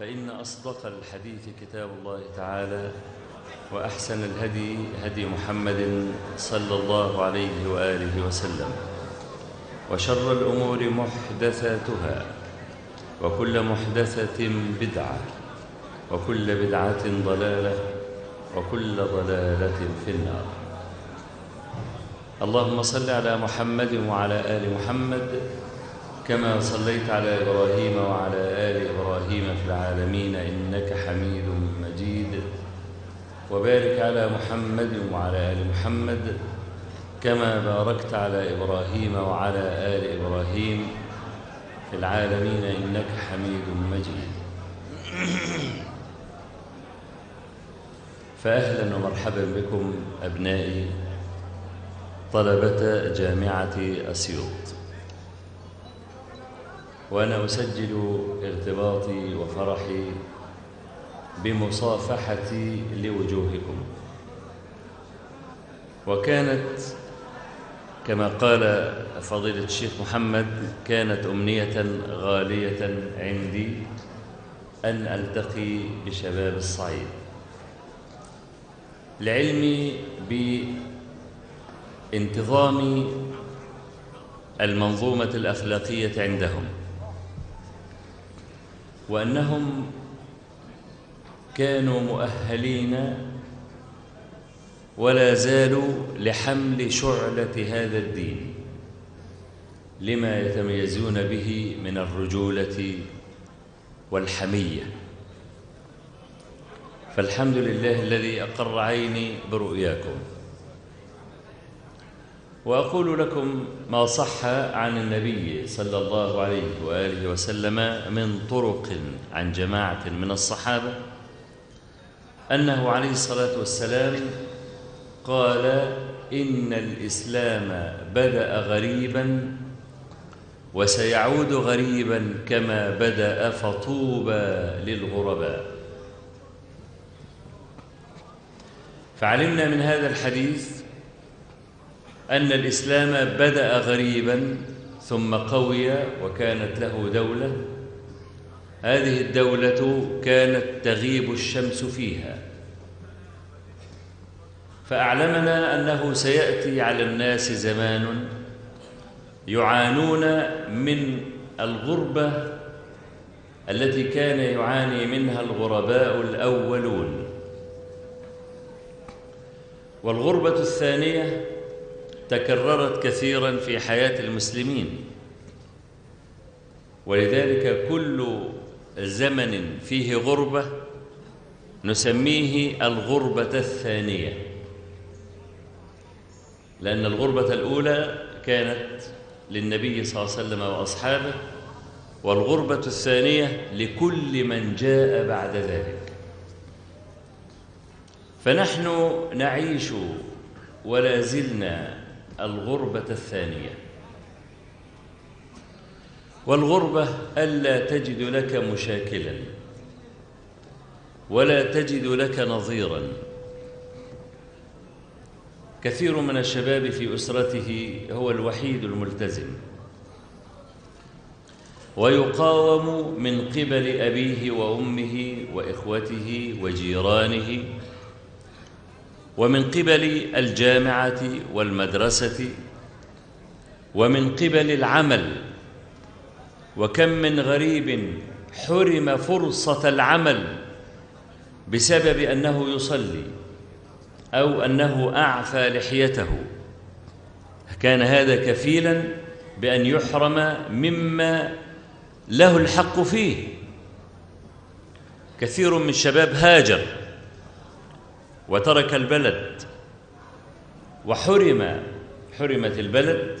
فإن أصدق الحديث كتاب الله تعالى وأحسن الهدي هدي محمد صلى الله عليه وآله وسلم وشر الأمور محدثاتها وكل محدثة بدعة وكل بدعة ضلالة وكل ضلالة في النار اللهم صل على محمد وعلى آل محمد كما صليت على إبراهيم وعلى آل إبراهيم في العالمين إنك حميد مجيد. وبارك على محمد وعلى آل محمد كما باركت على إبراهيم وعلى آل إبراهيم في العالمين إنك حميد مجيد. فأهلا ومرحبا بكم أبنائي طلبة جامعة أسيوط. وأنا أسجل ارتباطي وفرحي بمصافحتي لوجوهكم. وكانت كما قال فضيلة الشيخ محمد كانت أمنية غالية عندي أن ألتقي بشباب الصعيد. لعلمي بانتظام المنظومة الأخلاقية عندهم. وأنهم كانوا مؤهلين ولا زالوا لحمل شعلة هذا الدين لما يتميزون به من الرجولة والحمية. فالحمد لله الذي أقر عيني برؤياكم. وأقول لكم ما صح عن النبي صلى الله عليه وآله وسلم من طرق عن جماعة من الصحابة. أنه عليه الصلاة والسلام قال إن الإسلام بدأ غريبا وسيعود غريبا كما بدأ فطوبى للغرباء. فعلمنا من هذا الحديث أن الإسلام بدأ غريبا ثم قوي وكانت له دولة. هذه الدولة كانت تغيب الشمس فيها. فأعلمنا أنه سيأتي على الناس زمان يعانون من الغربة التي كان يعاني منها الغرباء الأولون. والغربة الثانية تكررت كثيرا في حياة المسلمين. ولذلك كل زمن فيه غربة نسميه الغربة الثانية. لأن الغربة الأولى كانت للنبي صلى الله عليه وسلم وأصحابه والغربة الثانية لكل من جاء بعد ذلك. فنحن نعيش ولا زلنا الغربة الثانية. والغربة ألا تجد لك مشاكلا ولا تجد لك نظيرا. كثير من الشباب في أسرته هو الوحيد الملتزم ويقاوم من قبل أبيه وأمه وإخوته وجيرانه ومن قبل الجامعة والمدرسة ومن قبل العمل. وكم من غريب حرم فرصة العمل بسبب أنه يصلي أو أنه أعفى لحيته. كان هذا كفيلا بأن يحرم مما له الحق فيه. كثير من الشباب هاجر وترك البلد وحرم حرمت البلد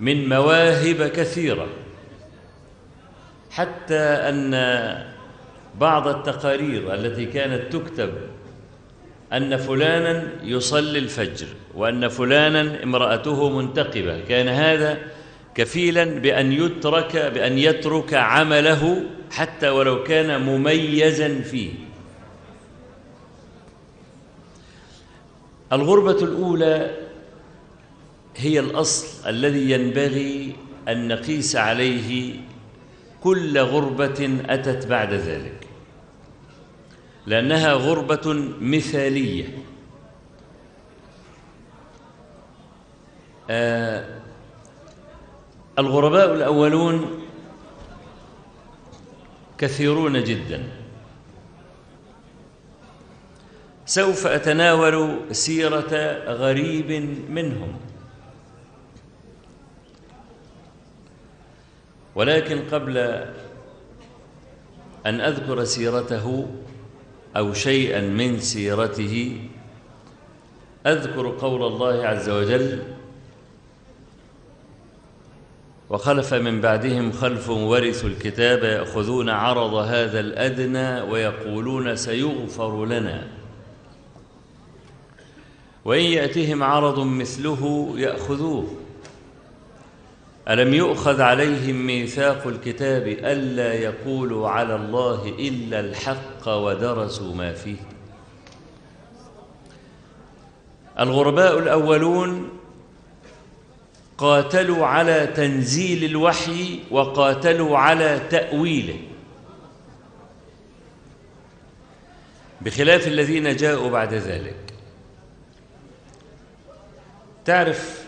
من مواهب كثيرة حتى أن بعض التقارير التي كانت تكتب أن فلانا يصلي الفجر وأن فلانا امرأته منتقبة كان هذا كفيلا بأن يترك بأن يترك عمله حتى ولو كان مميزا فيه. الغربة الأولى هي الأصل الذي ينبغي أن نقيس عليه كل غربة أتت بعد ذلك لأنها غربة مثالية. آه الغرباء الأولون كثيرون جدا. سوف أتناول سيرة غريب منهم. ولكن قبل أن أذكر سيرته أو شيئا من سيرته أذكر قول الله عز وجل وخلف من بعدهم خلف ورثوا الكتاب يأخذون عرض هذا الأدنى ويقولون سيغفر لنا. وإن يأتهم عرض مثله يأخذوه. ألم يؤخذ عليهم ميثاق الكتاب ألا يقولوا على الله إلا الحق ودرسوا ما فيه؟ الغرباء الأولون قاتلوا على تنزيل الوحي وقاتلوا على تأويله. بخلاف الذين جاءوا بعد ذلك تعرف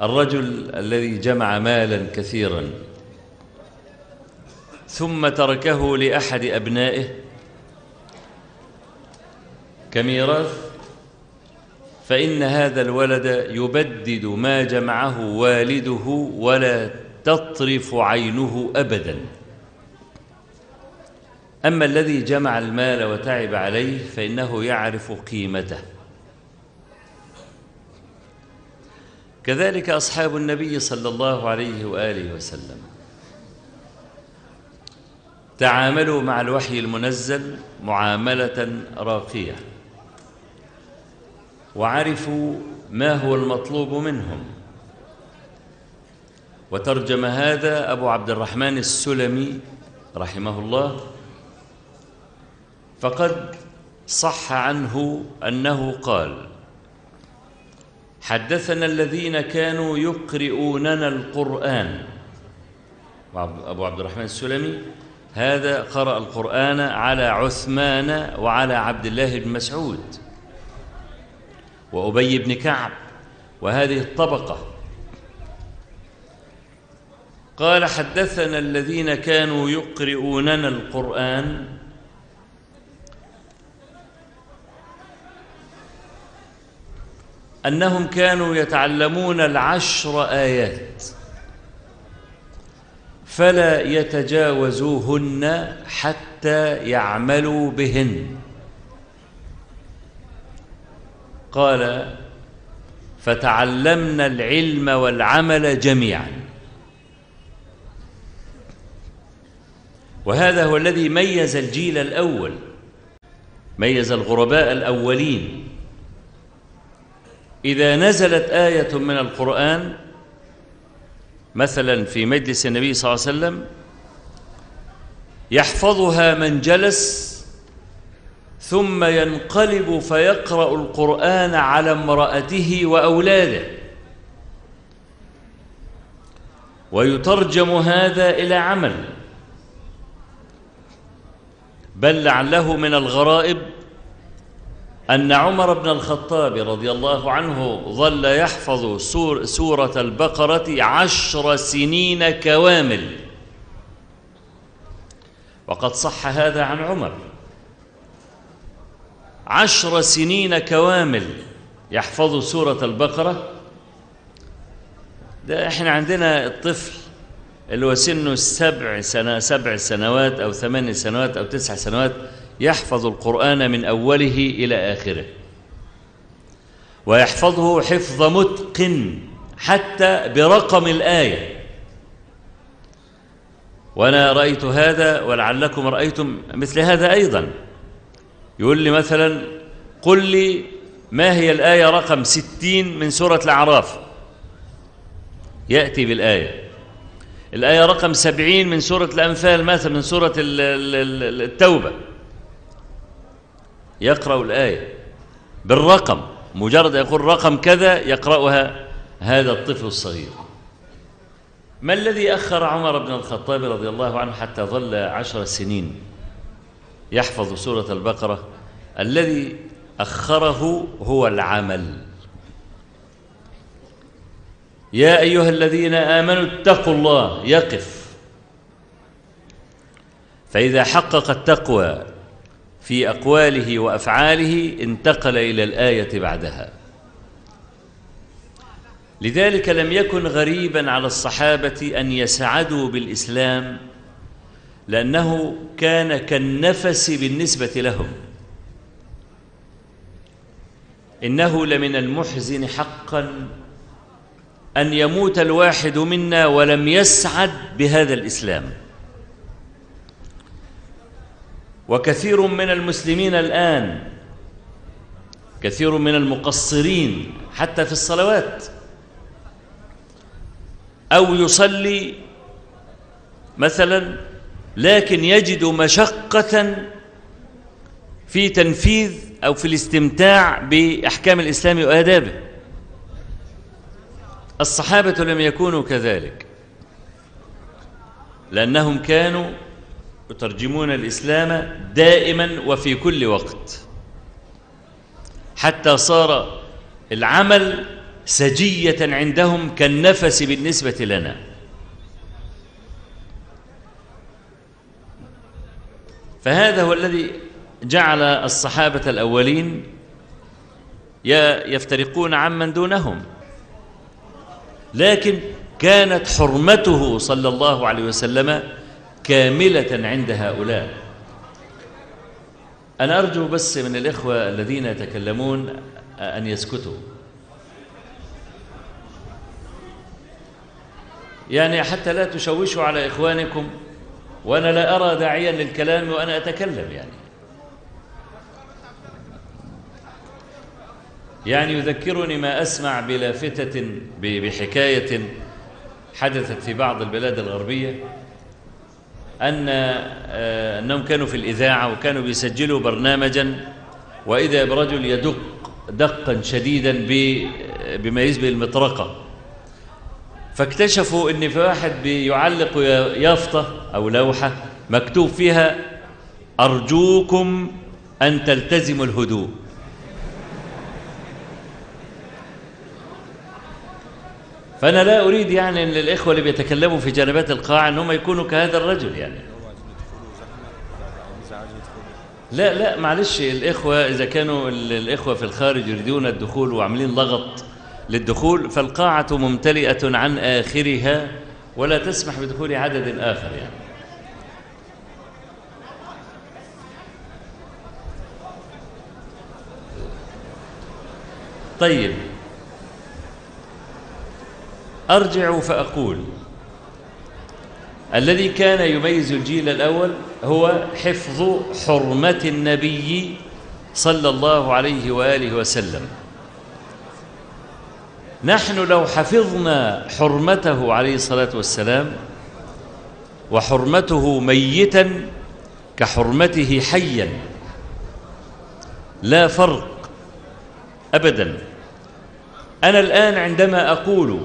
الرجل الذي جمع مالا كثيرا ثم تركه لأحد أبنائه كميراث فإن هذا الولد يبدد ما جمعه والده ولا تطرف عينه أبدا. أما الذي جمع المال وتعب عليه فإنه يعرف قيمته. كذلك أصحاب النبي صلى الله عليه وآله وسلم. تعاملوا مع الوحي المنزل معاملة راقية. وعرفوا ما هو المطلوب منهم. وترجم هذا أبو عبد الرحمن السلمي رحمه الله. فقد صح عنه أنه قال حدثنا الذين كانوا يقرؤوننا القرآن. أبو عبد الرحمن السلمي هذا قرأ القرآن على عثمان وعلى عبد الله بن مسعود وأبي بن كعب وهذه الطبقة. قال حدثنا الذين كانوا يقرؤوننا القرآن أنهم كانوا يتعلمون العشر آيات. فلا يتجاوزوهن حتى يعملوا بهن. قال فتعلمنا العلم والعمل جميعا. وهذا هو الذي ميز الجيل الأول ميز الغرباء الأولين. إذا نزلت آية من القرآن مثلا في مجلس النبي صلى الله عليه وسلم يحفظها من جلس ثم ينقلب فيقرأ القرآن على امرأته وأولاده. ويترجم هذا إلى عمل. بل لعله من الغرائب أن عمر بن الخطاب رضي الله عنه ظل يحفظ سور سورة البقرة عشر سنين كوامل. وقد صح هذا عن عمر. عشر سنين كوامل يحفظ سورة البقرة. ده إحنا عندنا الطفل اللي هو سنه سبع سنة سبع سنوات أو ثمان سنوات أو تسع سنوات يحفظ القرآن من أوله إلى آخره. ويحفظه حفظ متقن حتى برقم الآية. وأنا رأيت هذا ولعلكم رأيتم مثل هذا أيضا. يقول لي مثلا قل لي ما هي الآية رقم ستين من سورة الأعراف؟ يأتي بالآية. الآية رقم سبعين من سورة الأنفال مثلا من سورة التوبة. يقرأ الآية بالرقم مجرد يقول رقم كذا يقرأها هذا الطفل الصغير. ما الذي أخر عمر بن الخطاب رضي الله عنه حتى ظل عشر سنين يحفظ سورة البقرة؟ الذي أخره هو العمل. يا أيها الذين آمنوا اتقوا الله يقف. فإذا حقق التقوى في أقواله وأفعاله انتقل إلى الآية بعدها. لذلك لم يكن غريبا على الصحابة أن يسعدوا بالإسلام لأنه كان كالنفس بالنسبة لهم. إنه لمن المحزن حقا أن يموت الواحد منا ولم يسعد بهذا الإسلام. وكثير من المسلمين الآن كثير من المقصرين حتى في الصلوات أو يصلي مثلا لكن يجد مشقة في تنفيذ أو في الاستمتاع بأحكام الإسلام وآدابه. الصحابة لم يكونوا كذلك لأنهم كانوا يترجمون الإسلام دائما وفي كل وقت. حتى صار العمل سجية عندهم كالنفس بالنسبة لنا. فهذا هو الذي جعل الصحابة الأولين يفترقون عمن دونهم. لكن كانت حرمته صلى الله عليه وسلم كاملة عند هؤلاء. أنا أرجو بس من الإخوة الذين يتكلمون أن يسكتوا. يعني حتى لا تشوشوا على إخوانكم وأنا لا أرى داعيا للكلام وأنا أتكلم يعني. يعني يذكرني ما أسمع بلافتة بحكاية حدثت في بعض البلاد الغربية. أن أنهم كانوا في الإذاعة وكانوا بيسجلوا برنامجا وإذا برجل يدق دقا شديدا بما يشبه المطرقة. فاكتشفوا إن في واحد بيعلق يافطة أو لوحة مكتوب فيها أرجوكم أن تلتزموا الهدوء. فأنا لا أريد يعني أن الإخوة اللي بيتكلموا في جانبات القاعة أنهم يكونوا كهذا الرجل يعني. لا لا معلش الإخوة إذا كانوا الإخوة في الخارج يريدون الدخول وعاملين لغط للدخول فالقاعة ممتلئة عن آخرها ولا تسمح بدخول عدد آخر يعني. طيب. أرجع فأقول الذي كان يميز الجيل الأول هو حفظ حرمة النبي صلى الله عليه وآله وسلم. نحن لو حفظنا حرمته عليه الصلاة والسلام وحرمته ميتا كحرمته حيا لا فرق أبدا. أنا الآن عندما أقول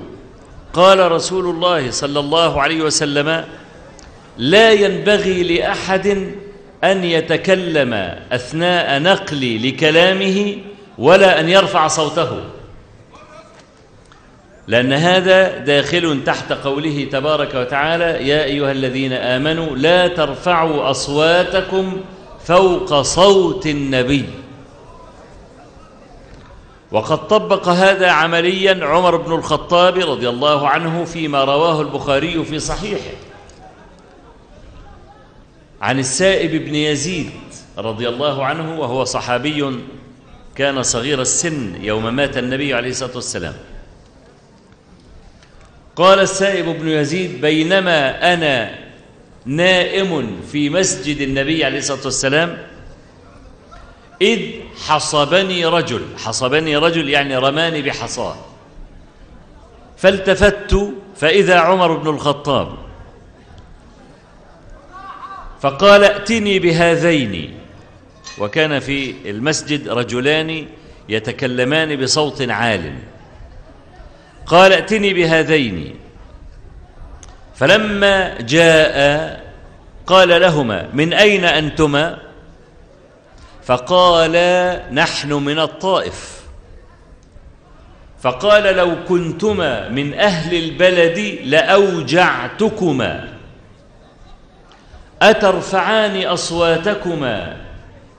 قال رسول الله صلى الله عليه وسلم لا ينبغي لأحد أن يتكلم أثناء نقل لكلامه ولا أن يرفع صوته لأن هذا داخل تحت قوله تبارك وتعالى يا أيها الذين آمنوا لا ترفعوا أصواتكم فوق صوت النبي. وقد طبق هذا عمليا عمر بن الخطاب رضي الله عنه فيما رواه البخاري في صحيحه. عن السائب بن يزيد رضي الله عنه وهو صحابي كان صغير السن يوم مات النبي عليه الصلاة والسلام. قال السائب بن يزيد بينما أنا نائم في مسجد النبي عليه الصلاة والسلام إذ حصبني رجل. حصبني رجل يعني رماني بحصاه فالتفت فإذا عمر بن الخطاب. فقال ائتني بهذين. وكان في المسجد رجلان يتكلمان بصوت عال. قال ائتني بهذين. فلما جاء قال لهما من أين أنتما؟ فقال نحن من الطائف. فقال لو كنتما من أهل البلد لأوجعتكما. أترفعان أصواتكما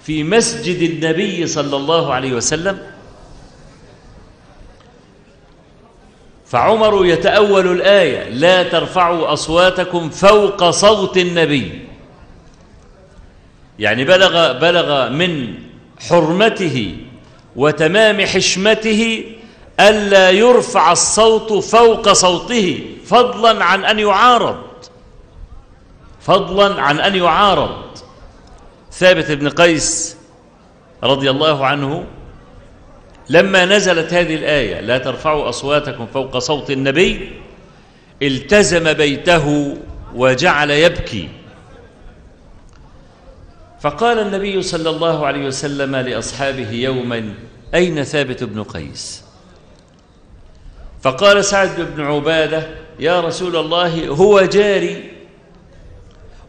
في مسجد النبي صلى الله عليه وسلم؟ فعمر يتأول الآية لا ترفعوا أصواتكم فوق صوت النبي. يعني بلغ بلغ من حرمته وتمام حشمته ألا يرفع الصوت فوق صوته فضلا عن أن يعارض. فضلا عن أن يعارض. ثابت بن قيس رضي الله عنه لما نزلت هذه الآية لا ترفعوا أصواتكم فوق صوت النبي التزم بيته وجعل يبكي. فقال النبي صلى الله عليه وسلم لأصحابه يوما أين ثابت بن قيس؟ فقال سعد بن عبادة يا رسول الله هو جاري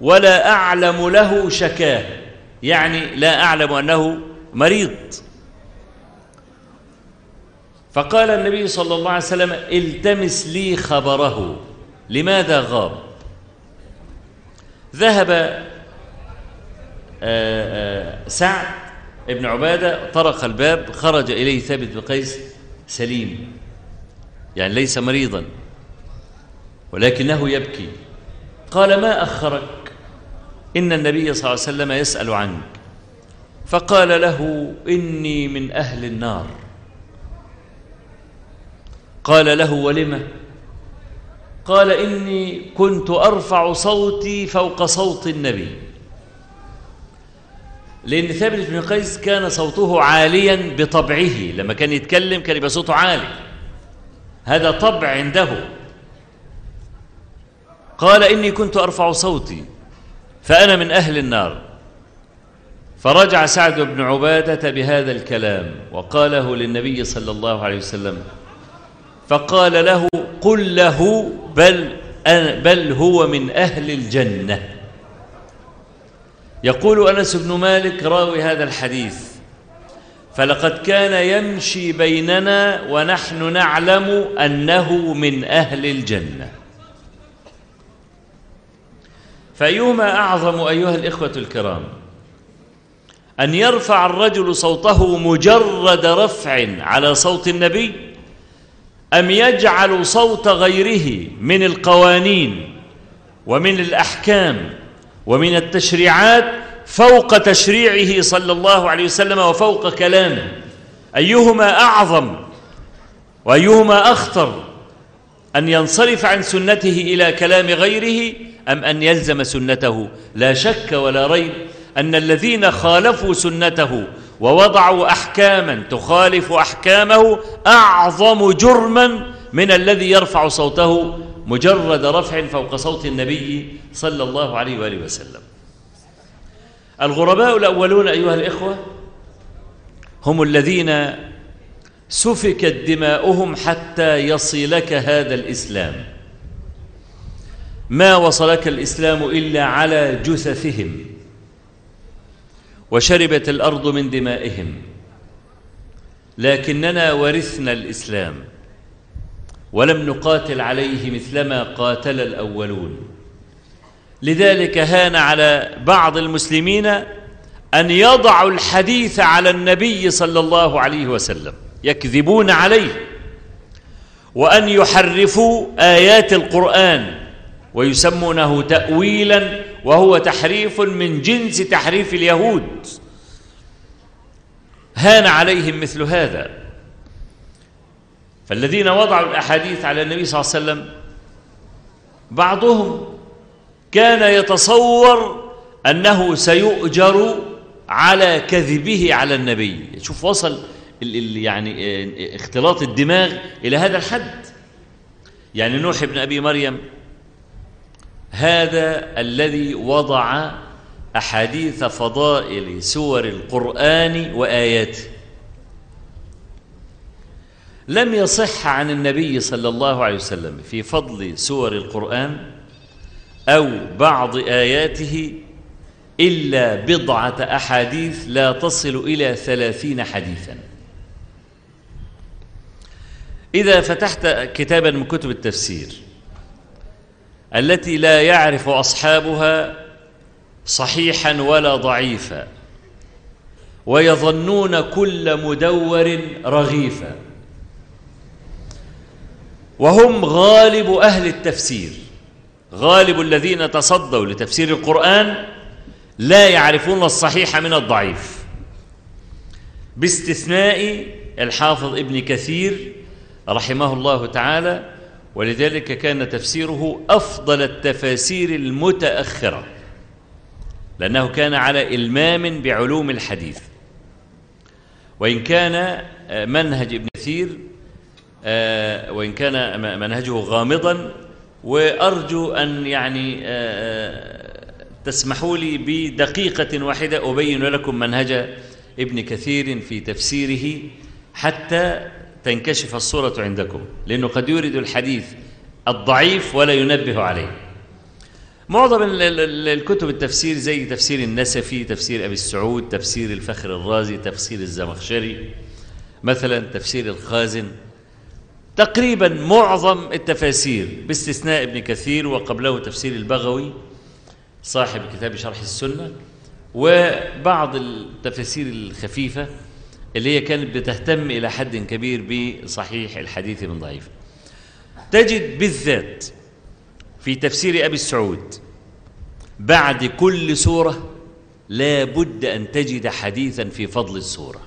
ولا أعلم له شكاه يعني لا أعلم أنه مريض. فقال النبي صلى الله عليه وسلم التمس لي خبره لماذا غاب؟ ذهب سعد ابن عبادة طرق الباب خرج إليه ثابت بن قيس سليم. يعني ليس مريضا ولكنه يبكي. قال ما أخرك؟ إن النبي صلى الله عليه وسلم يسأل عنك. فقال له إني من أهل النار. قال له ولم؟ قال إني كنت أرفع صوتي فوق صوت النبي. لأن ثابت بن قيس كان صوته عاليا بطبعه لما كان يتكلم كان يبقى صوته عالي. هذا طبع عنده. قال إني كنت أرفع صوتي فأنا من أهل النار. فرجع سعد بن عبادة بهذا الكلام وقاله للنبي صلى الله عليه وسلم. فقال له قل له بل, بل هو من أهل الجنة. يقول أنس بن مالك راوي هذا الحديث فلقد كان يمشي بيننا ونحن نعلم أنه من أهل الجنة. فأيهما أعظم أيها الإخوة الكرام أن يرفع الرجل صوته مجرد رفع على صوت النبي أم يجعل صوت غيره من القوانين ومن الأحكام ومن التشريعات فوق تشريعه صلى الله عليه وسلم وفوق كلامه. أيهما أعظم وأيهما أخطر أن ينصرف عن سنته إلى كلام غيره أم أن يلزم سنته؟ لا شك ولا ريب أن الذين خالفوا سنته ووضعوا أحكاما تخالف أحكامه أعظم جرما من الذي يرفع صوته مجرد رفع فوق صوت النبي صلى الله عليه وآله وسلم. الغرباء الأولون أيها الإخوة هم الذين سفكت دماؤهم حتى يصلك هذا الإسلام. ما وصلك الإسلام إلا على جثثهم وشربت الأرض من دمائهم. لكننا ورثنا الإسلام. ولم نقاتل عليه مثلما قاتل الأولون. لذلك هان على بعض المسلمين أن يضعوا الحديث على النبي صلى الله عليه وسلم يكذبون عليه وأن يحرفوا آيات القرآن ويسمونه تأويلا وهو تحريف من جنس تحريف اليهود. هان عليهم مثل هذا. فالذين وضعوا الأحاديث على النبي صلى الله عليه وسلم بعضهم كان يتصور أنه سيؤجر على كذبه على النبي. شوف وصل يعني اختلاط الدماغ إلى هذا الحد. يعني نوح بن أبي مريم هذا الذي وضع أحاديث فضائل سور القرآن وآياته. لم يصح عن النبي صلى الله عليه وسلم في فضل سور القرآن أو بعض آياته إلا بضعة أحاديث لا تصل إلى ثلاثين حديثا. إذا فتحت كتابا من كتب التفسير التي لا يعرف أصحابها صحيحا ولا ضعيفا ويظنون كل مدور رغيفا وهم غالب أهل التفسير غالب الذين تصدوا لتفسير القرآن لا يعرفون الصحيح من الضعيف. باستثناء الحافظ ابن كثير رحمه الله تعالى ولذلك كان تفسيره أفضل التفاسير المتأخرة لأنه كان على إلمام بعلوم الحديث. وإن كان منهج ابن كثير وإن كان منهجه غامضا وأرجو أن يعني تسمحوا لي بدقيقة واحدة أبين لكم منهج ابن كثير في تفسيره حتى تنكشف الصورة عندكم لأنه قد يورد الحديث الضعيف ولا ينبه عليه. معظم الكتب التفسير زي تفسير النسفي تفسير أبي السعود تفسير الفخر الرازي تفسير الزمخشري مثلا تفسير الخازن تقريبا معظم التفاسير باستثناء ابن كثير وقبله تفسير البغوي صاحب كتاب شرح السنة وبعض التفاسير الخفيفة اللي هي كانت بتهتم إلى حد كبير بصحيح الحديث من ضعيف. تجد بالذات في تفسير أبي السعود بعد كل سورة لا بد أن تجد حديثا في فضل السورة.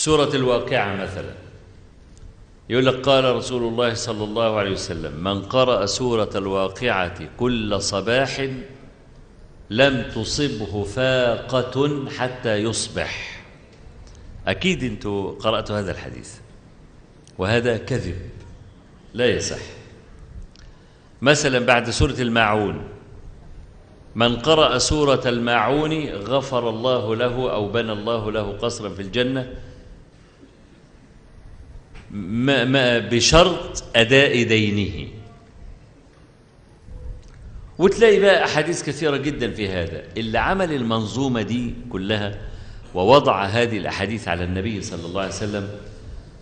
سورة الواقعة مثلا. يقول لك قال رسول الله صلى الله عليه وسلم من قرأ سورة الواقعة كل صباح لم تصبه فاقة حتى يصبح. أكيد أنتوا قرأتوا هذا الحديث وهذا كذب لا يصح. مثلا بعد سورة الماعون من قرأ سورة الماعون غفر الله له أو بنى الله له قصرا في الجنة ما ما بشرط أداء دينه. وتلاقي بقى أحاديث كثيرة جدا في هذا. اللي عمل المنظومة دي كلها ووضع هذه الأحاديث على النبي صلى الله عليه وسلم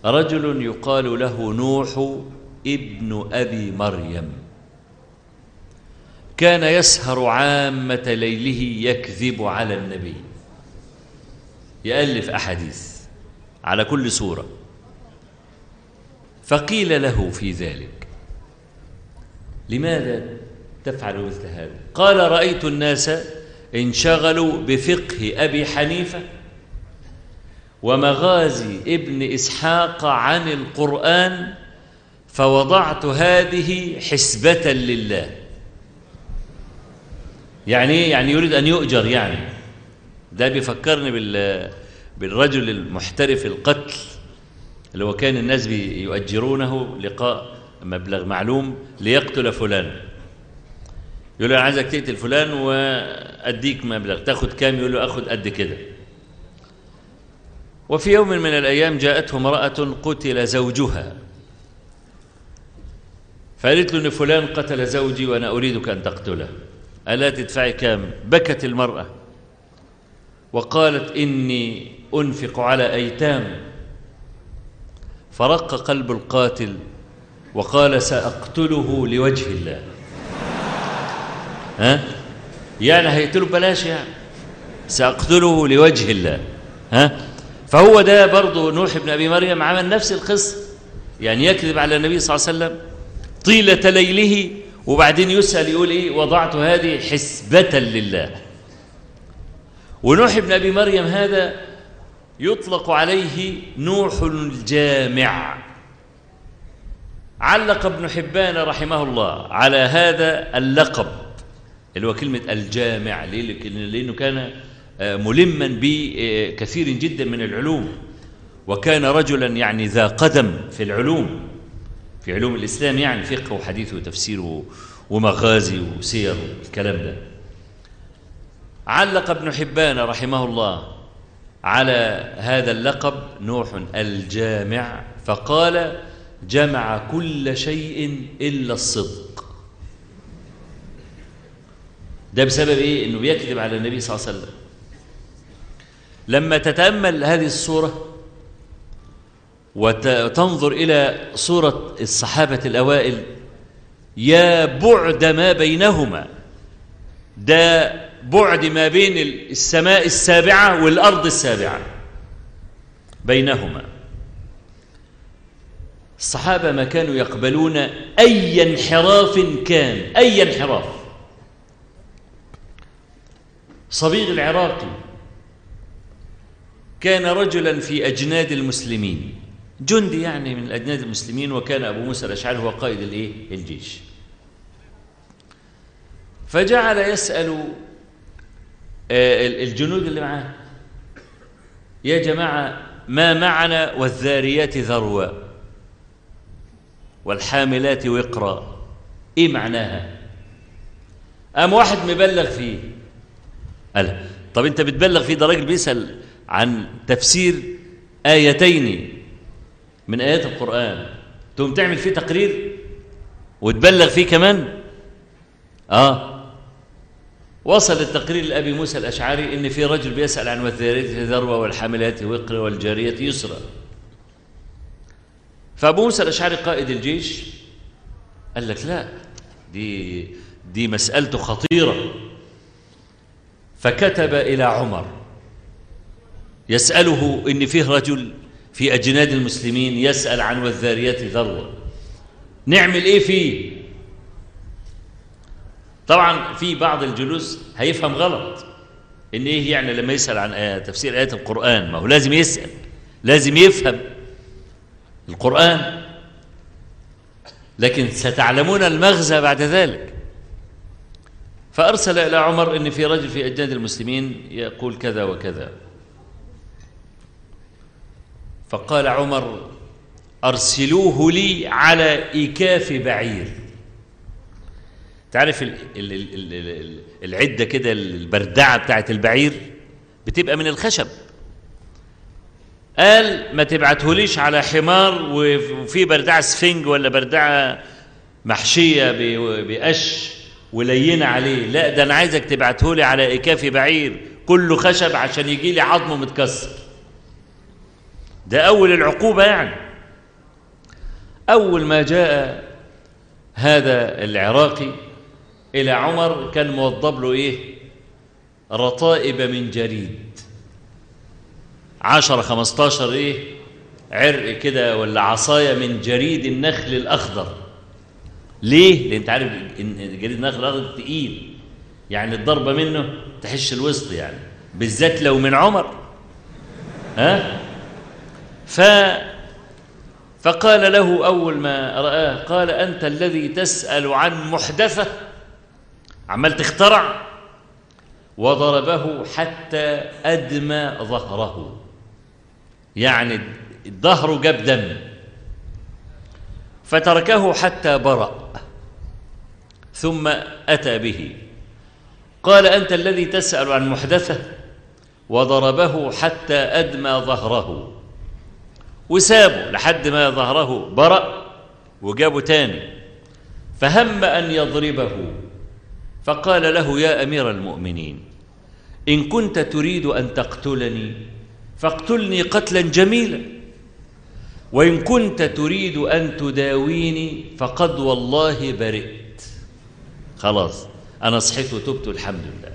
رجل يقال له نوح ابن أبي مريم. كان يسهر عامة ليله يكذب على النبي. يألف أحاديث على كل سورة فقيل له في ذلك. لماذا تفعل مثل هذا؟ قال رأيت الناس انشغلوا بفقه أبي حنيفة ومغازي ابن إسحاق عن القرآن فوضعت هذه حسبة لله. يعني إيه؟ يعني يريد أن يؤجر يعني. ده بيفكرني بال بالرجل المحترف القتل. اللي هو كان الناس يؤجرونه لقاء مبلغ معلوم ليقتل فلان. يقول له عايزك تقتل فلان وأديك مبلغ. تاخد كام؟ يقول له آخد قد كده. وفي يوم من الأيام جاءته امرأة قتل زوجها. فقالت له إن فلان قتل زوجي وأنا أريدك أن تقتله. ألا تدفعي كام؟ بكت المرأة. وقالت إني أنفق على أيتام. فرق قلب القاتل وقال سأقتله لوجه الله. ها؟ يعني هيقتله بلاش يعني سأقتله لوجه الله. ها؟ فهو ده برضه نوح بن أبي مريم عمل نفس القصة. يعني يكذب على النبي صلى الله عليه وسلم طيلة ليله وبعدين يسأل يقول إيه؟ وضعت هذه حسبة لله. ونوح بن أبي مريم هذا يطلق عليه نوح الجامع. علق ابن حبان رحمه الله على هذا اللقب اللي هو كلمة الجامع لأنه كان ملما بكثير جدا من العلوم وكان رجلا يعني ذا قدم في العلوم في علوم الإسلام يعني فقه وحديث وتفسير ومغازي وسير الكلام ده. علق ابن حبان رحمه الله على هذا اللقب نوح الجامع فقال جمع كل شيء إلا الصدق ده بسبب إيه؟ إنه بيكذب على النبي صلى الله عليه وسلم لما تتأمل هذه الصورة وتنظر إلى صورة الصحابة الأوائل يا بعد ما بينهما ده بعد ما بين السماء السابعة والأرض السابعة بينهما. الصحابة ما كانوا يقبلون أي انحراف كان أي انحراف. صبيغ العراقي كان رجلا في أجناد المسلمين جندي يعني من أجناد المسلمين وكان أبو موسى الأشعري هو قائد الإيه؟ الجيش. فجعل يسأل الجنود اللي معاه. يا جماعة ما معنا والذاريات ذروا والحاملات وقرا؟ إيه معناها؟ قام واحد مبلغ فيه؟ قال طب أنت بتبلغ فيه؟ ده راجل بيسأل عن تفسير آيتين من آيات القرآن. تقوم تعمل فيه تقرير وتبلغ فيه كمان؟ آه. وصل التقرير لأبي موسى الأشعري إن في رجل بيسأل عن والذاريات ذروة والحاملات وقرا والجارية يسرا فأبو موسى الأشعري قائد الجيش قال لك لا دي دي مسألته خطيرة. فكتب إلى عمر يسأله إن فيه رجل في أجناد المسلمين يسأل عن والذاريات ذروة. نعمل إيه فيه؟ طبعا في بعض الجلوس هيفهم غلط. إن إيه يعني لما يسأل عن آية تفسير آيات القرآن؟ ما هو لازم يسأل. لازم يفهم القرآن. لكن ستعلمون المغزى بعد ذلك. فأرسل إلى عمر إن في رجل في أجناد المسلمين يقول كذا وكذا. فقال عمر أرسلوه لي على إيكاف بعير. تعرف ال ال ال ال العدة كده البردعة بتاعت البعير بتبقى من الخشب. قال ما تبعتهوليش على حمار وفي بردعة سفنج ولا بردعة محشية بقش ولينة عليه. لا ده أنا عايزك تبعتهولي على إكاف بعير. كله خشب عشان يجي لي عظمه متكسر. ده أول العقوبة يعني. أول ما جاء هذا العراقي إلى عمر كان موضب له إيه؟ رطائب من جريد. عشرة خمستاشر إيه؟ عرق كده ولا عصاية من جريد النخل الأخضر. ليه؟ لأن أنت عارف إن جريد النخل الأخضر تقيل. يعني الضربة منه تحش الوسط يعني. بالذات لو من عمر. ها؟ ف فقال له أول ما رآه قال أنت الذي تسأل عن محدثة؟ عمال تخترع. وضربه حتى أدمى ظهره. يعني ظهره جاب دم. فتركه حتى برأ. ثم أتى به. قال أنت الذي تسأل عن محدثة؟ وضربه حتى أدمى ظهره. وسابه لحد ما ظهره برأ. وجابه تاني. فهم أن يضربه. فقال له يا أمير المؤمنين إن كنت تريد أن تقتلني فاقتلني قتلا جميلا وإن كنت تريد أن تداويني فقد والله برئت. خلاص أنا صحيت وتبت الحمد لله.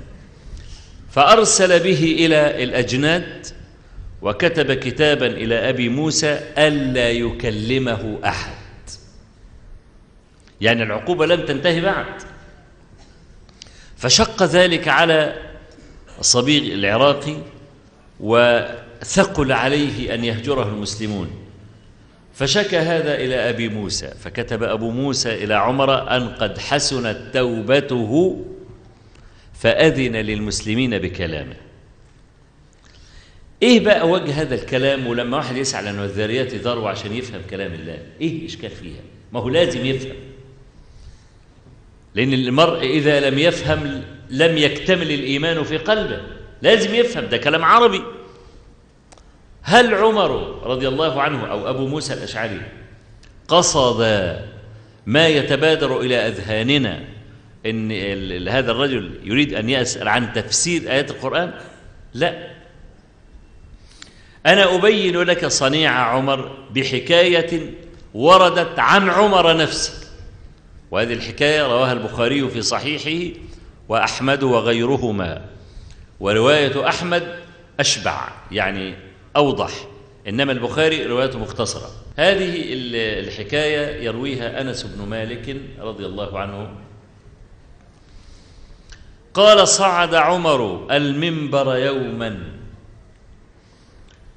فأرسل به إلى الأجناد وكتب كتابا إلى أبي موسى ألا يكلمه أحد. يعني العقوبة لم تنتهي بعد. فشق ذلك على الصبيغ العراقي وثقل عليه أن يهجره المسلمون. فشكى هذا إلى أبي موسى فكتب أبو موسى إلى عمر أن قد حسنت توبته فأذن للمسلمين بكلامه. إيه بقى وجه هذا الكلام؟ ولما واحد يسأل عن الذاريات ذروة عشان يفهم كلام الله إيه الإشكال فيها؟ ما هو لازم يفهم. لأن المرء إذا لم يفهم لم يكتمل الإيمان في قلبه لازم يفهم ده كلام عربي. هل عمر رضي الله عنه أو أبو موسى الأشعري قصد ما يتبادر إلى أذهاننا إن هذا الرجل يريد أن يسأل عن تفسير آيات القرآن؟ لا. أنا أبين لك صنيع عمر بحكاية وردت عن عمر نفسه وهذه الحكاية رواها البخاري في صحيحه وأحمد وغيرهما. ورواية أحمد أشبع يعني أوضح إنما البخاري روايته مختصرة. هذه الحكاية يرويها أنس بن مالك رضي الله عنه. قال صعد عمر المنبر يوما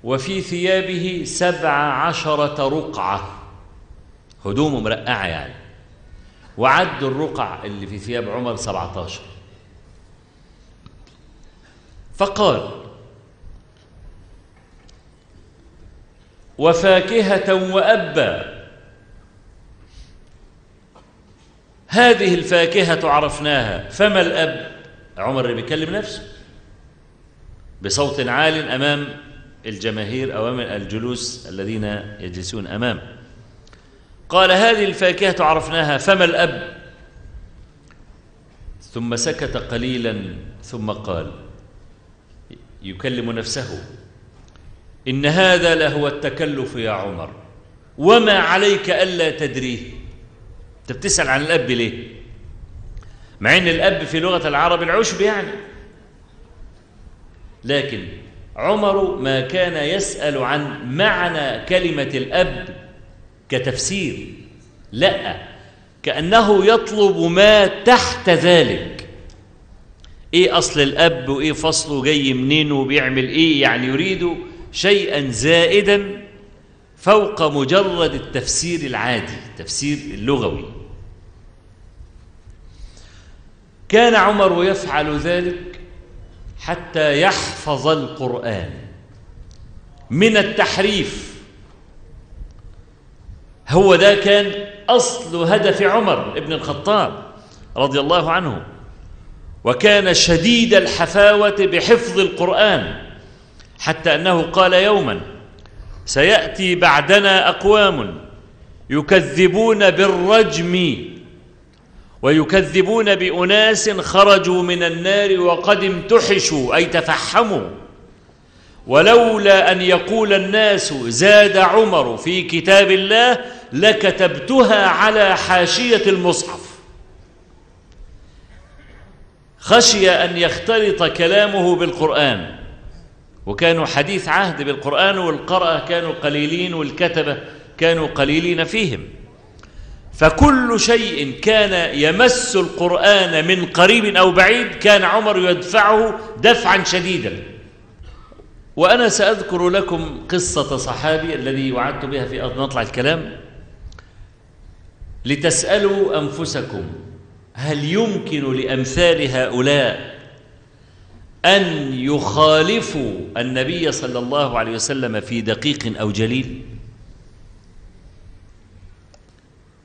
وفي ثيابه سبع عشرة رقعة. هدومه مرقعة يعني. وعد الرقع اللي في ثياب عمر سبعة عشر فقال وفاكهة وأبا. هذه الفاكهة عرفناها. فما الأب؟ عمر اللي بيكلم نفسه. بصوت عال أمام الجماهير أو أمام الجلوس الذين يجلسون أمامه قال هذه الفاكهة عرفناها فما الأب؟ ثم سكت قليلا ثم قال يكلم نفسه إن هذا لهو التكلف يا عمر وما عليك ألا تدريه. أنت بتسأل عن الأب ليه؟ مع أن الأب في لغة العرب العشب يعني. لكن عمر ما كان يسأل عن معنى كلمة الأب كتفسير لا كأنه يطلب ما تحت ذلك. إيه أصل الأب وإيه فصله جاي منين وبيعمل إيه؟ يعني يريد شيئا زائدا فوق مجرد التفسير العادي التفسير اللغوي. كان عمر يفعل ذلك حتى يحفظ القرآن. من التحريف هو ده كان أصل هدف عمر ابن الخطاب رضي الله عنه. وكان شديد الحفاوة بحفظ القرآن حتى أنه قال يوما سيأتي بعدنا أقوام يكذبون بالرجم ويكذبون بأناس خرجوا من النار وقد امتحشوا أي تفحموا. ولولا أن يقول الناس زاد عمر في كتاب الله لكتبتها على حاشية المصحف. خشي أن يختلط كلامه بالقرآن. وكانوا حديث عهد بالقرآن والقرأة كانوا قليلين والكتبة كانوا قليلين فيهم. فكل شيء كان يمس القرآن من قريب أو بعيد كان عمر يدفعه دفعا شديدا. وأنا سأذكر لكم قصة صحابي الذي وعدت بها في مطلع الكلام. لتسألوا أنفسكم هل يمكن لأمثال هؤلاء أن يخالفوا النبي صلى الله عليه وسلم في دقيق أو جليل؟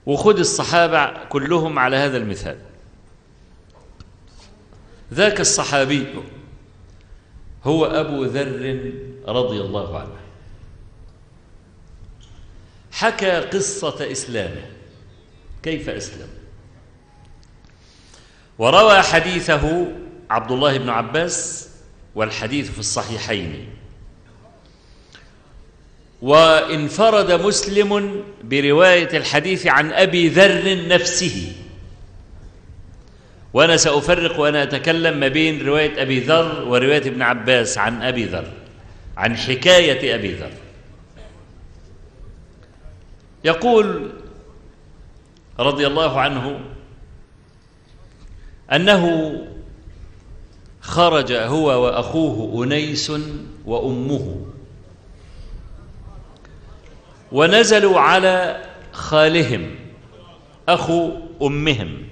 وخذ الصحابة كلهم على هذا المثال. ذاك الصحابي هو أبو ذر رضي الله عنه. حكى قصة إسلامه. كيف أسلم؟ وروى حديثه عبد الله بن عباس والحديث في الصحيحين. وانفرد مسلم برواية الحديث عن أبي ذر نفسه. وأنا سأفرق وأنا أتكلم ما بين رواية أبي ذر ورواية ابن عباس عن أبي ذر عن حكاية أبي ذر. يقول رضي الله عنه أنه خرج هو وأخوه أنيس وأمه. ونزلوا على خالهم أخو أمهم.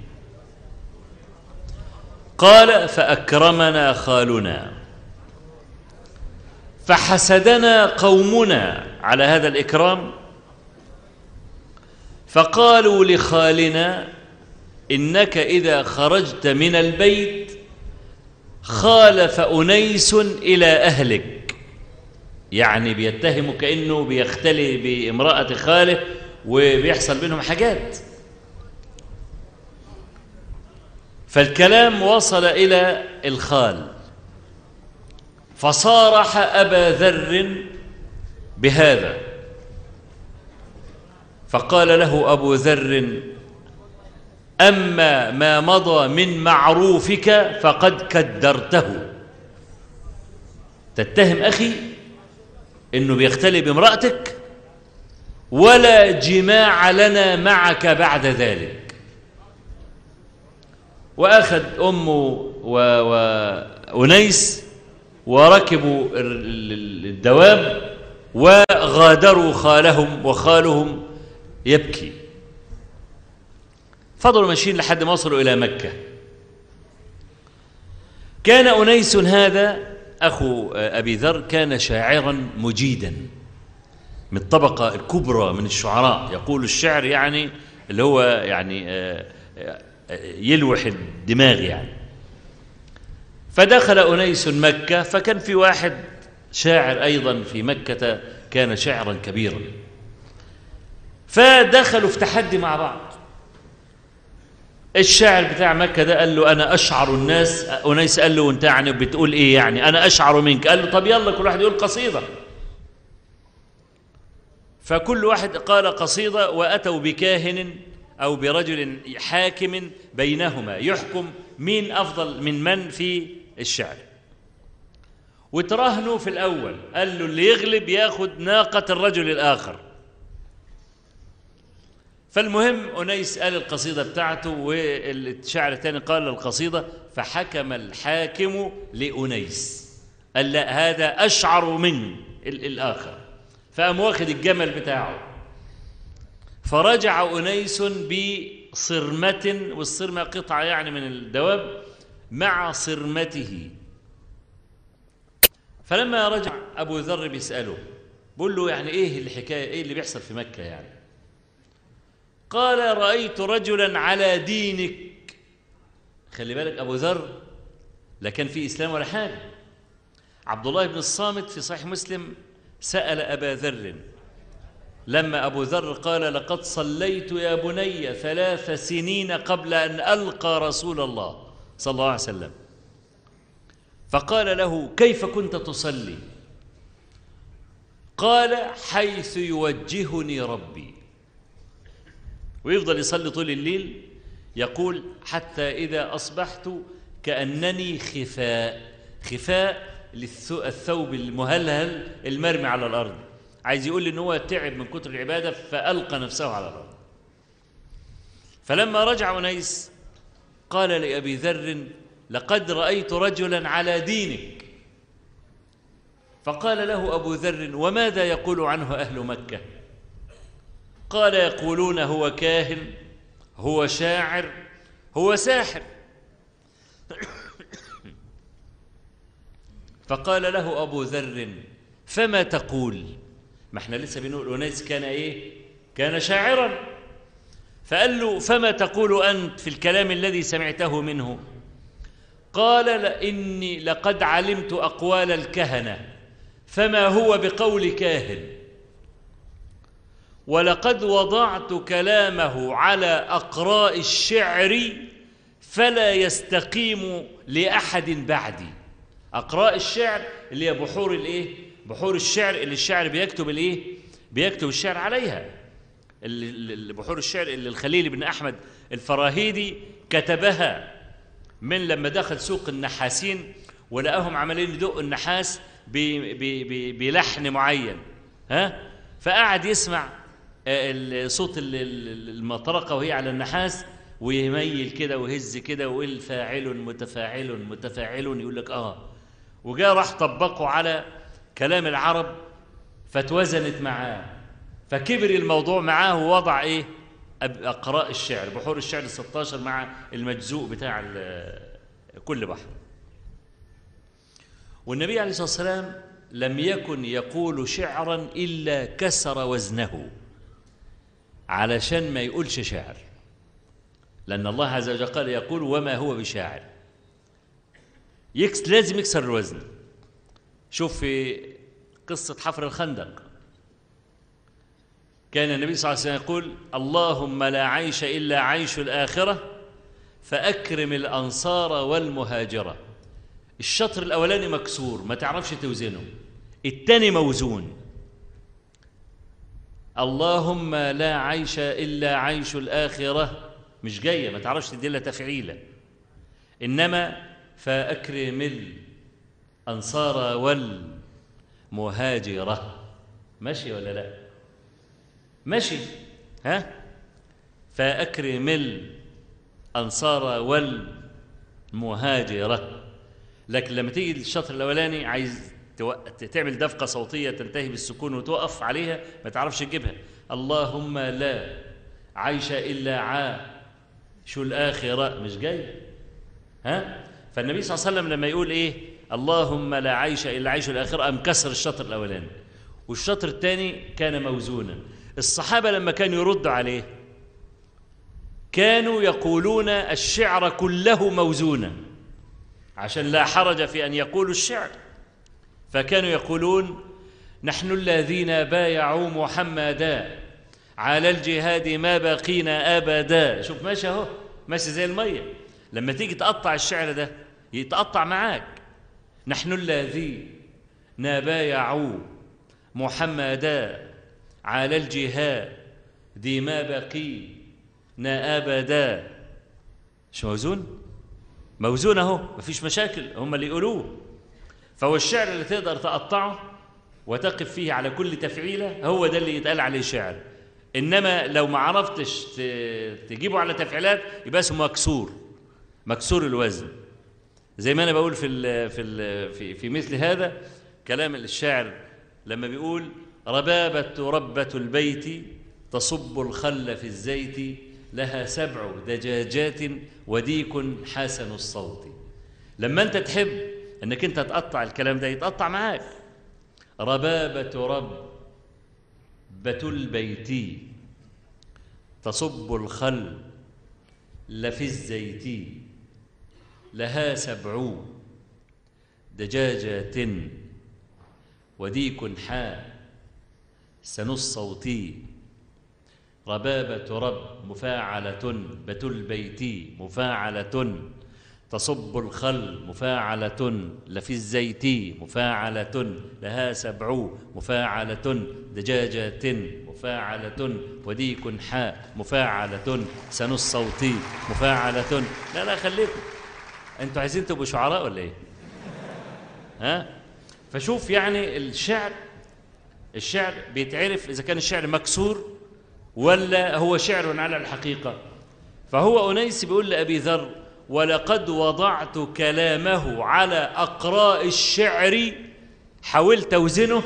قال فأكرمنا خالنا فحسدنا قومنا. على هذا الإكرام فقالوا لخالنا إنك إذا خرجت من البيت خالف أنيس إلى أهلك. يعني بيتهم كأنه بيختلي بامرأة خاله وبيحصل بينهم حاجات. فالكلام وصل إلى الخال. فصارح أبا ذر بهذا. فقال له أبو ذر أما ما مضى من معروفك فقد كدرته. تتهم أخي إنه بيختلي بامرأتك ولا جماع لنا معك بعد ذلك. وأخذ أمه وأنيس وركبوا الدواب وغادروا خالهم وخالهم يبكي. فضلوا ماشيين لحد ما وصلوا إلى مكة. كان أنيس هذا أخو أبي ذر كان شاعرا مجيدا. من الطبقة الكبرى من الشعراء. يقول الشعر يعني اللي هو يعني يلوح الدماغ يعني. فدخل أنيس مكة فكان في واحد شاعر أيضا في مكة كان شاعرا كبيرا. فدخلوا في تحدي مع بعض. الشاعر بتاع مكة ده قال له أنا أشعر الناس أنيس قال له أنت يعني بتقول إيه يعني؟ أنا أشعر منك. قال له طب يلا كل واحد يقول قصيدة. فكل واحد قال قصيدة وأتوا بكاهن أو برجل حاكم بينهما. يحكم مين أفضل من من في الشعر. وتراهنوا في الأول. قال له اللي يغلب ياخد ناقة الرجل الآخر. فالمهم أنيس قال القصيدة بتاعته والشاعر الثاني قال القصيدة فحكم الحاكم لأنيس. قال لا هذا أشعر من الآخر. فقام واخد الجمل بتاعه. فرجع أنيس بصرمة والصرمة قطعة يعني من الدواب مع صرمته. فلما رجع أبو ذر بيسأله بقول له يعني إيه الحكاية إيه اللي بيحصل في مكة يعني؟ قال رأيت رجلا على دينك. خلي بالك أبو ذر لا كان في إسلام ولا حاجة. عبد الله بن الصامت في صحيح مسلم سأل أبا ذر لما أبو ذر قال لقد صليت يا بني ثلاث سنين قبل أن ألقى رسول الله صلى الله عليه وسلم. فقال له كيف كنت تصلي؟ قال حيث يوجهني ربي. ويفضل يصلي طول الليل يقول حتى إذا أصبحت كأنني خفاء خفاء الثوب المهلهل المرمي على الأرض. عايز يقول إن هو تعب من كتر العبادة فألقى نفسه على الأرض. فلما رجع أنيس قال لأبي ذر لقد رأيت رجلا على دينك. فقال له أبو ذر وماذا يقول عنه أهل مكة؟ قال يقولون هو كاهن هو شاعر هو ساحر. فقال له أبو ذر فما تقول؟ ما إحنا لسه بنقول أنيس كان إيه؟ كان شاعرا. فقال له فما تقول أنت في الكلام الذي سمعته منه؟ قال إني لقد علمت أقوال الكهنة فما هو بقول كاهن؟ ولقد وضعت كلامه على أقراء الشعر فلا يستقيم لأحد بعدي أقراء الشعر اللي هي بحور الإيه؟ بحور الشعر اللي الشعر بيكتب الإيه؟ بيكتب الشعر عليها اللي بحور الشعر اللي الخليل بن أحمد الفراهيدي كتبها من لما دخل سوق النحاسين ولقاهم عمالين يدقوا النحاس بلحن معين ها فقعد يسمع صوت المطرقة وهي على النحاس ويميل كده ويهز كده ويقول فاعل متفاعل متفاعل يقول لك آه. وجاء راح طبقه على كلام العرب فاتوزنت معاه فكبر الموضوع معاه ووضع إيه؟ اقراء الشعر بحور الشعر 16 مع المجزوء بتاع كل بحر. والنبي عليه الصلاة والسلام لم يكن يقول شعرا إلا كسر وزنه. علشان ما يقولش شعر لأن الله عز وجل قال يقول وما هو بشاعر. يكس لازم يكسر الوزن. شوف في قصة حفر الخندق. كان النبي صلى الله عليه وسلم يقول اللهم لا عيش إلا عيش الآخرة فأكرم الأنصار والمهاجرة. الشطر الأولاني مكسور ما تعرفش توزنه. الثاني موزون. اللهم لا عيش إلا عيش الآخرة. مش جاية ما تعرفش تدي لها تفعيله إنما فاكرم الانصار والمهاجره ماشي ولا لا؟ ماشي. ها؟ فاكرم الانصار والمهاجره لكن لما تيجي الشطر الأولاني عايز تعمل دفقة صوتية تنتهي بالسكون وتقف عليها ما تعرفش تجيبها. اللهم لا عيش إلا عا شو الآخرة؟ مش جاي. ها؟ فالنبي صلى الله عليه وسلم لما يقول إيه؟ اللهم لا عيش إلا عيش الآخرة قام كسر الشطر الأولاني. والشطر الثاني كان موزونا. الصحابة لما كانوا يردوا عليه كانوا يقولون الشعر كله موزونا. عشان لا حرج في أن يقولوا الشعر. فكانوا يقولون نحن الذين بايعوا محمدا على الجهاد ما بقينا أبدا. شوف ماشي أهو ماشي زي المية. لما تيجي تقطع الشعر ده يتقطع معاك. نحن الذين بايعوا محمدا على الجهاد دي ما بقينا أبدا. مش موزون؟ موزون أهو مفيش مشاكل هم اللي يقولوه. فهو الشعر اللي تقدر تقطعه وتقف فيه على كل تفعيلة هو ده اللي يتقال عليه شعر. إنما لو ما عرفتش تجيبه على تفعيلات يبقى اسمه مكسور مكسور الوزن. زي ما أنا بقول في ال في ال في, في مثل هذا كلام الشاعر لما بيقول ربابة ربة البيت تصب الخل في الزيت لها سبع دجاجات وديك حسن الصوت. لما أنت تحب إنك أنت تقطع الكلام ده يتقطع معاك. ربابة ربة البيت تصب الخل لفي الزيت لها سبع دجاجات وديك حاء سن الصوت ربابة رب مفاعلة بت البيت مفاعلة تصب الخل مفاعلة لفي الزيت مفاعلة لها سبع مفاعلة دجاجات مفاعلة وديك حاء مفاعلة سن الصوت مفاعلة لا لا خليكم. أنتوا عايزين تبقوا شعراء ولا إيه؟ ها؟ فشوف يعني الشعر الشعر بيتعرف إذا كان الشعر مكسور ولا هو شعر على الحقيقة. فهو أنيس بيقول لأبي ذر ولقد وضعت كلامه على أقراء الشعر. حاولت اوزنه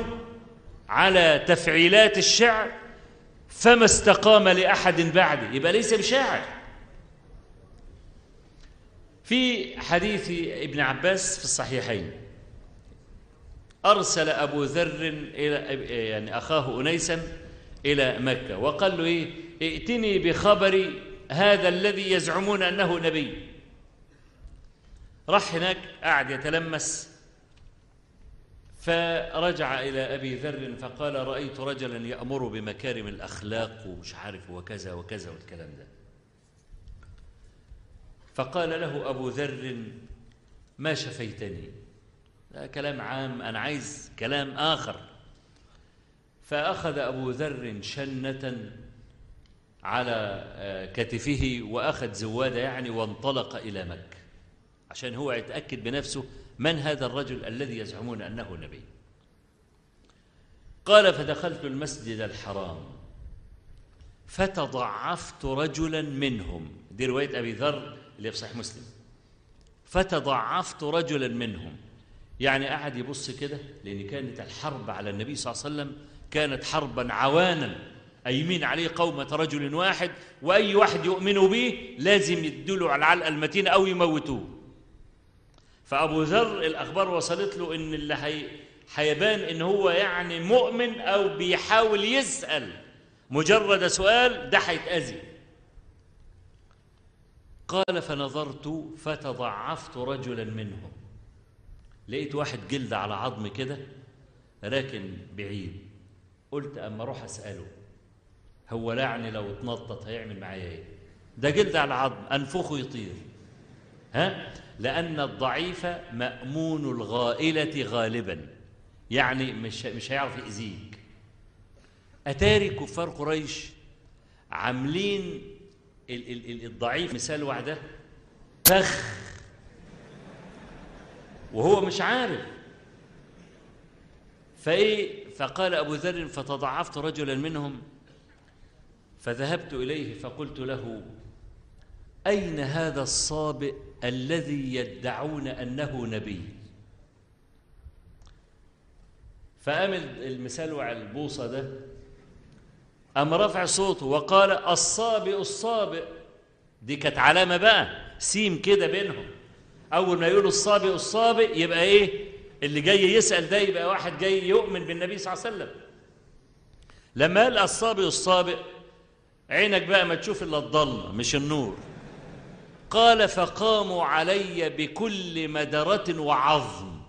على تفعيلات الشعر. فما استقام لأحد بعدي يبقى ليس بشاعر. في حديث ابن عباس في الصحيحين. أرسل أبو ذر إلى يعني أخاه أنيسا إلى مكة. وقال له إيه؟ ائتني بخبر هذا الذي يزعمون أنه نبي. راح هناك قعد يتلمس. فرجع إلى أبي ذر فقال رأيت رجلا يأمر بمكارم الأخلاق ومش عارف وكذا وكذا والكلام ده. فقال له أبو ذر ما شفيتني. ده كلام عام أنا عايز كلام آخر. فأخذ أبو ذر شنة على كتفه وأخذ زوادة يعني وانطلق إلى مكة. عشان هو يتأكد بنفسه من هذا الرجل الذي يزعمون أنه نبي. قال فدخلت المسجد الحرام فتضعفت رجلا منهم. دي رواية أبي ذر اللي في صحيح مسلم. فتضعفت رجلا منهم. يعني قعد يبص كده؟ لأن كانت الحرب على النبي صلى الله عليه وسلم كانت حربا عوانا. أيمين عليه قومة رجل واحد وأي واحد يؤمنوا به لازم يدلوا على العلقة المتينة أو يموتوه. فأبو ذر الأخبار وصلت له إن اللي هي هيبان إن هو يعني مؤمن أو بيحاول يسأل. مجرد سؤال ده هيتأذي. قال فنظرت فتضعفت رجلا منهم. لقيت واحد جلد على عظم كده راكن بعيد. قلت أما أروح أسأله. هو لعني لو اتنطط هيعمل معايا إيه؟ ده جلد على عظم أنفخه يطير. ها؟ لأن الضعيف مأمون الغائلة غالبا. يعني مش مش هيعرف يأذيك. أتاري كفار قريش عاملين ال ال ال الضعيف مثال واحدة؟ فخ. وهو مش عارف. فإيه؟ فقال أبو ذر فتضعفت رجلا منهم فذهبت إليه فقلت له أين هذا الصابئ الذي يدعون أنه نبي. فقام المثال على البوصة ده أم رفع صوته وقال الصابئ الصابئ. دي كانت علامة بقى سيم كده بينهم. أول ما يقولوا الصابئ الصابئ يبقى إيه؟ اللي جاي يسأل ده يبقى واحد جاي يؤمن بالنبي صلى الله عليه وسلم. لما قال الصابئ الصابئ عينك بقى ما تشوف إلا الضلمة مش النور. قال فقاموا علي بكل مدرة وعظم.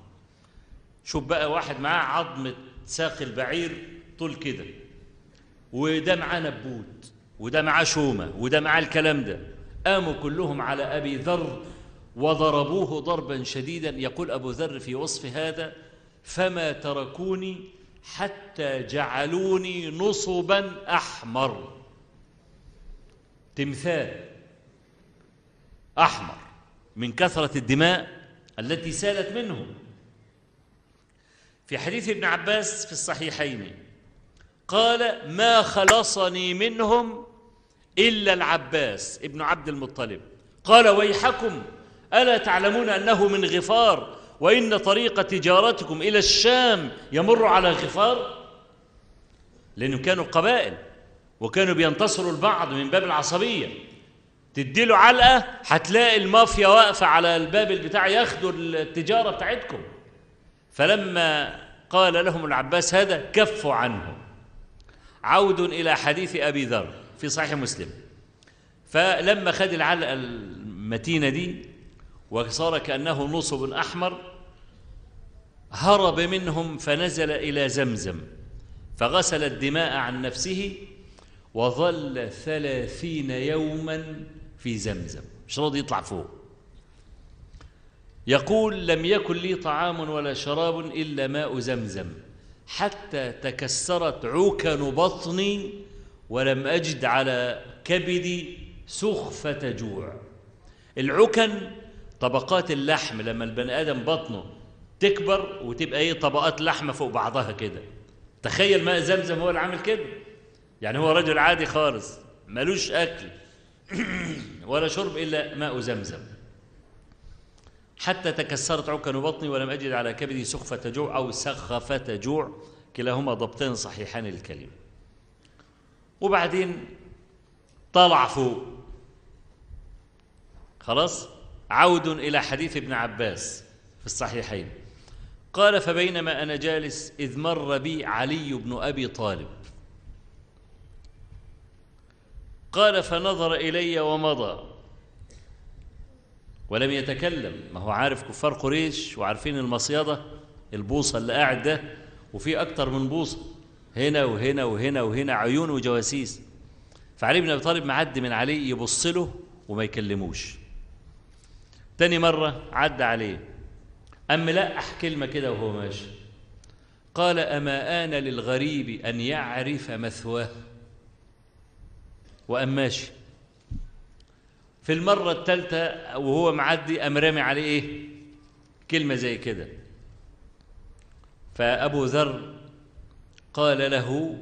شوف بقى واحد معاه عظمة ساق البعير طول كده. وده معاه نبوت وده معاه شومة وده معاه الكلام ده. قاموا كلهم على أبي ذر وضربوه ضربا شديدا. يقول أبو ذر في وصف هذا فما تركوني حتى جعلوني نصبا أحمر. تمثال. أحمر من كثرة الدماء التي سالت منهم في حديث ابن عباس في الصحيحين قال ما خلصني منهم إلا العباس ابن عبد المطلب. قال ويحكم ألا تعلمون أنه من غفار وإن طريق تجارتكم إلى الشام يمر على غفار؟ لأنهم كانوا قبائل وكانوا بينتصروا البعض من باب العصبية. تديله علقة هتلاقي المافيا واقفة على الباب بتاع ياخدوا التجارة بتاعتكم. فلما قال لهم العباس هذا كفوا عنه. عود إلى حديث أبي ذر في صحيح مسلم. فلما خد العلقة المتينة دي وصار كأنه نصب أحمر هرب منهم فنزل إلى زمزم. فغسل الدماء عن نفسه وظل ثلاثين يوما في زمزم. مش راضي يطلع فوق؟ يقول لم يكن لي طعام ولا شراب إلا ماء زمزم. حتى تكسرت عكن بطني ولم أجد على كبدي سخفة جوع. العكن طبقات اللحم لما البني آدم بطنه تكبر وتبقى إيه طبقات لحمة فوق بعضها كده. تخيل ماء زمزم هو اللي عامل كده؟ يعني هو رجل عادي خالص ملوش أكل. ولا شرب إلا ماء زمزم. حتى تكسرت عكن بطني ولم أجد على كبدي سخفة جوع أو سخفة جوع. كلاهما ضبطين صحيحان للكلمة وبعدين طلع فوق. خلاص؟ عود إلى حديث ابن عباس في الصحيحين. قال فبينما أنا جالس إذ مر بي علي بن أبي طالب. قال فنظر إلي ومضى. ولم يتكلم. ما هو عارف كفار قريش وعارفين المصيدة البوصة اللي قاعد ده وفي أكتر من بوصة. هنا وهنا وهنا وهنا عيون وجواسيس. فعلي بن أبي طالب معدي من عليه يبص له وما يكلموش. تاني مرة عدى عليه. أم ملقح كلمة كده وهو ماشي. قال أما آن للغريب أن يعرف مثواه؟ وأم ماشي. في المرة الثالثة وهو معدي أم رامي عليه إيه؟ كلمة زي كده. فأبو ذر قال له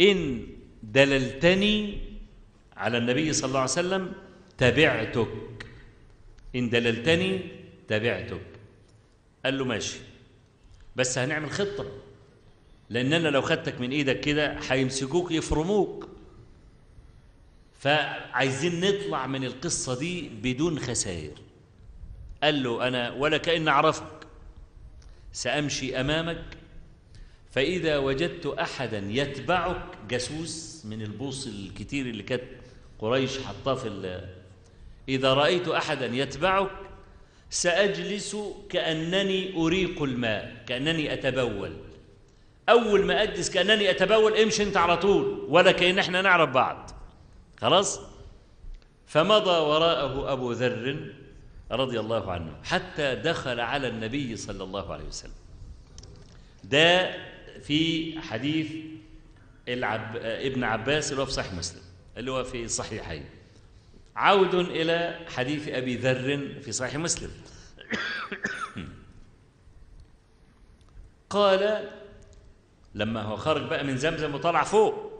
إن دللتني على النبي صلى الله عليه وسلم تبعتك. إن دللتني تبعتك. قال له ماشي. بس هنعمل خطة لأن أنا لو خدتك من إيدك كده هيمسكوك يفرموك. فعايزين نطلع من القصة دي بدون خسائر. قال له أنا ولا كأن أعرفك سأمشي أمامك فإذا وجدت أحدا يتبعك جاسوس من البوص الكتير اللي كانت قريش حطاه في إذا رأيت أحدا يتبعك سأجلس كأنني أريق الماء كأنني أتبول. أول ما أجلس كأنني أتبول امشي أنت على طول ولا كأن إحنا نعرف بعض. خلاص؟ فمضى وراءه أبو ذر رضي الله عنه حتى دخل على النبي صلى الله عليه وسلم. ده في حديث العب... ابن عباس اللي هو في صحيح مسلم اللي هو في الصحيحين عود إلى حديث أبي ذر في صحيح مسلم. قال لما هو خرج بقى من زمزم وطلع فوق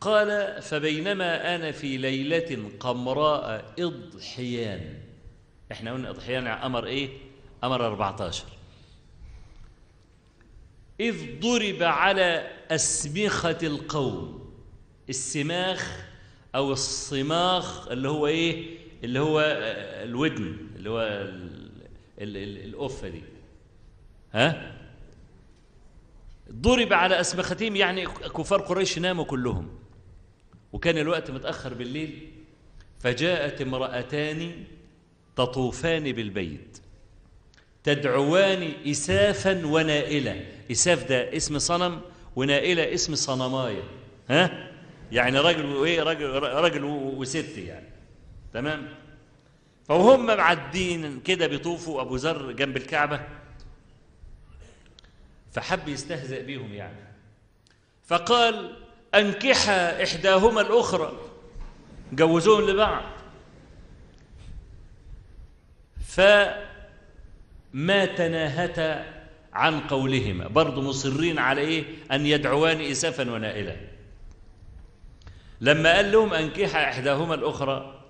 قال فبينما أنا في ليلة قمراء إضحيان. إحنا قلنا إضحيان أمر إيه؟ أمر 14 إذ ضرب على أسمخة القوم السماخ أو الصماخ اللي هو إيه؟ اللي هو الودن اللي هو ال- ال- ال- الأفة دي. ها؟ ضرب على أسمختهم يعني كفار قريش ناموا كلهم. وكان الوقت متأخر بالليل فجاءت امرأتان تطوفان بالبيت. تدعوان إسافا ونائلة. إساف ده اسم صنم ونائلة اسم صنماية. ها؟ يعني راجل وإيه راجل راجل و- وست يعني. تمام؟ فوهم معدين كده بيطوفوا أبو ذر جنب الكعبة. فحب يستهزئ بيهم يعني. فقال أنكحا إحداهما الأخرى. جوزوهم لبعض. فما تناهتا عن قولهما. برضو مصرين على إيه؟ أن يدعوان إسافا ونائلا. لما قال لهم أنكحا إحداهما الأخرى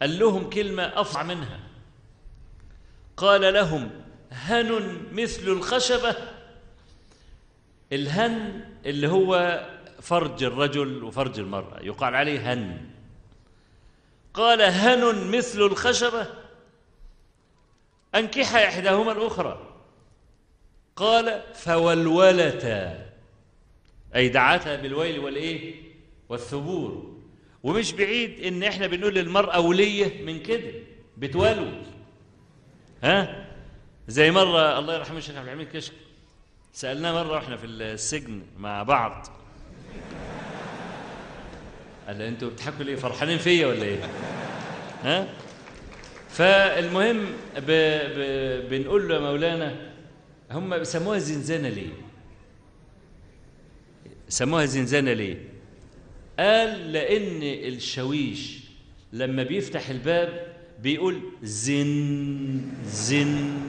قال لهم كلمة أفظع منها. قال لهم هن مثل الخشبة الهن اللي هو فرج الرجل وفرج المرأة يقال عليه هن. قال هن مثل الخشبة أنكح إحداهما الأخرى. قال فولولتا أي دعتها بالويل والإيه؟ والثبور. ومش بعيد إن إحنا بنقول للمرأة ولية من كده بتولول ها؟ زي مرة الله يرحمه الشيخ عبد الحميد كشك. سألناه مرة وإحنا في السجن مع بعض. قال له أنتوا بتضحكوا ليه؟ فرحانين فيا ولا إيه؟ ها؟ فالمهم ب... ب... بنقول له يا مولانا هم بيسموها زنزانة ليه؟ سموها زنزانة ليه؟ قال لأن الشويش لما بيفتح الباب بيقول زن زن.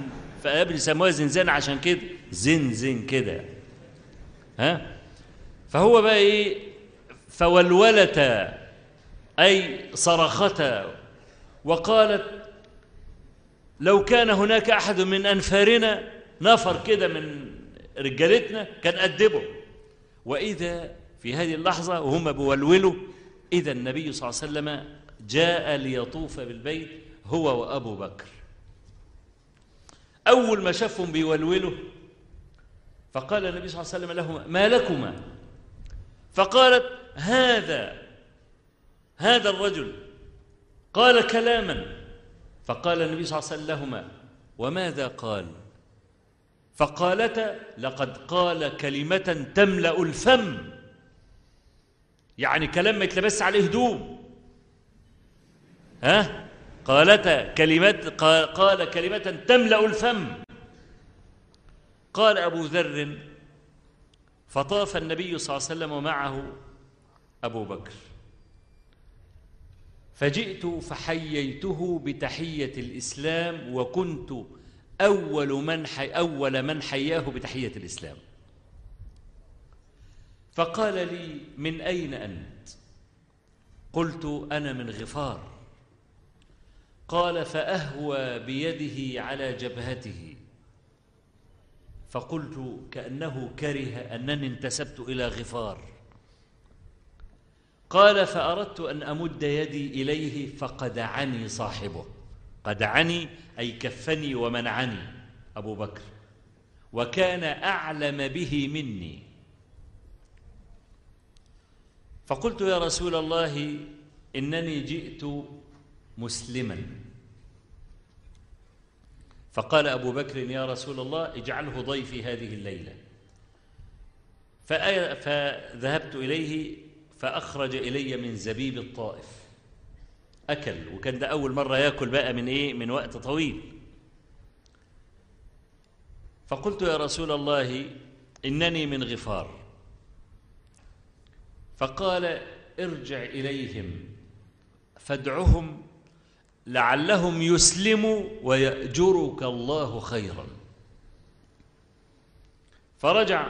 فقبل يسموها زنزانة عشان كده. زن زن كده. ها؟ فهو بقى إيه؟ فولولتا أي صرختا وقالت لو كان هناك أحد من أنفارنا نفر كده من رجالتنا كان أدبه. وإذا في هذه اللحظة وهم بيولولوا إذا النبي صلى الله عليه وسلم جاء ليطوف بالبيت هو وأبو بكر. أول ما شافهم بيولولوا فقال النبي صلى الله عليه وسلم لهما ما لكما؟ فقالت هذا هذا الرجل قال كلاما. فقال النبي صلى الله عليه وسلم لهما وماذا قال؟ فقالتا لقد قال كلمة تملأ الفم. يعني كلام ما يتلبس عليه هدوم. ها؟ قالتا قال, قال كلمة تملأ الفم. قال أبو ذر فطاف النبي صلى الله عليه وسلم ومعه أبو بكر. فجئت فحييته بتحية الإسلام وكنت أول من حي أول من حياه بتحية الإسلام. فقال لي من أين أنت؟ قلت أنا من غفار. قال فأهوى بيده على جبهته. فقلت كأنه كره أنني انتسبت إلى غفار. قال فأردت أن أمد يدي إليه فقدعني صاحبه. قدعني أي كفني ومنعني أبو بكر. وكان أعلم به مني. فقلت يا رسول الله إنني جئت مسلما. فقال أبو بكر يا رسول الله اجعله ضيفي هذه الليلة. فذهبت إليه فأخرج إلي من زبيب الطائف. أكل وكان ده أول مرة يأكل بقى من إيه؟ من وقت طويل. فقلت يا رسول الله إنني من غفار. فقال ارجع إليهم فادعهم لعلهم يسلموا ويأجرك الله خيرا. فرجع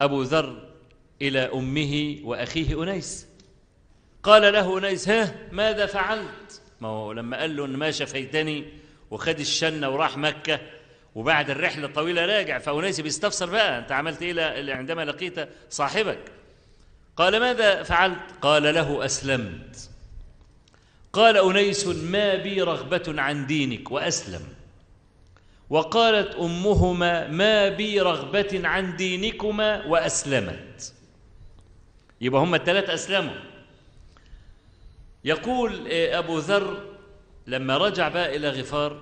أبو ذر إلى أمه وأخيه أنيس. قال له أنيس ها ماذا فعلت؟ ما هو لما قال له إن ما شفيتني وخد الشنة وراح مكة وبعد الرحلة الطويلة راجع فأنيس بيستفسر بقى أنت عملت إيه عندما لقيت صاحبك؟ قال ماذا فعلت؟ قال له أسلمت. قال أنيس ما بي رغبة عن دينك وأسلم. وقالت أمهما ما بي رغبة عن دينكما وأسلمت. يبقى هم الثلاثة أسلموا. يقول أبو ذر لما رجع بقى إلى غفار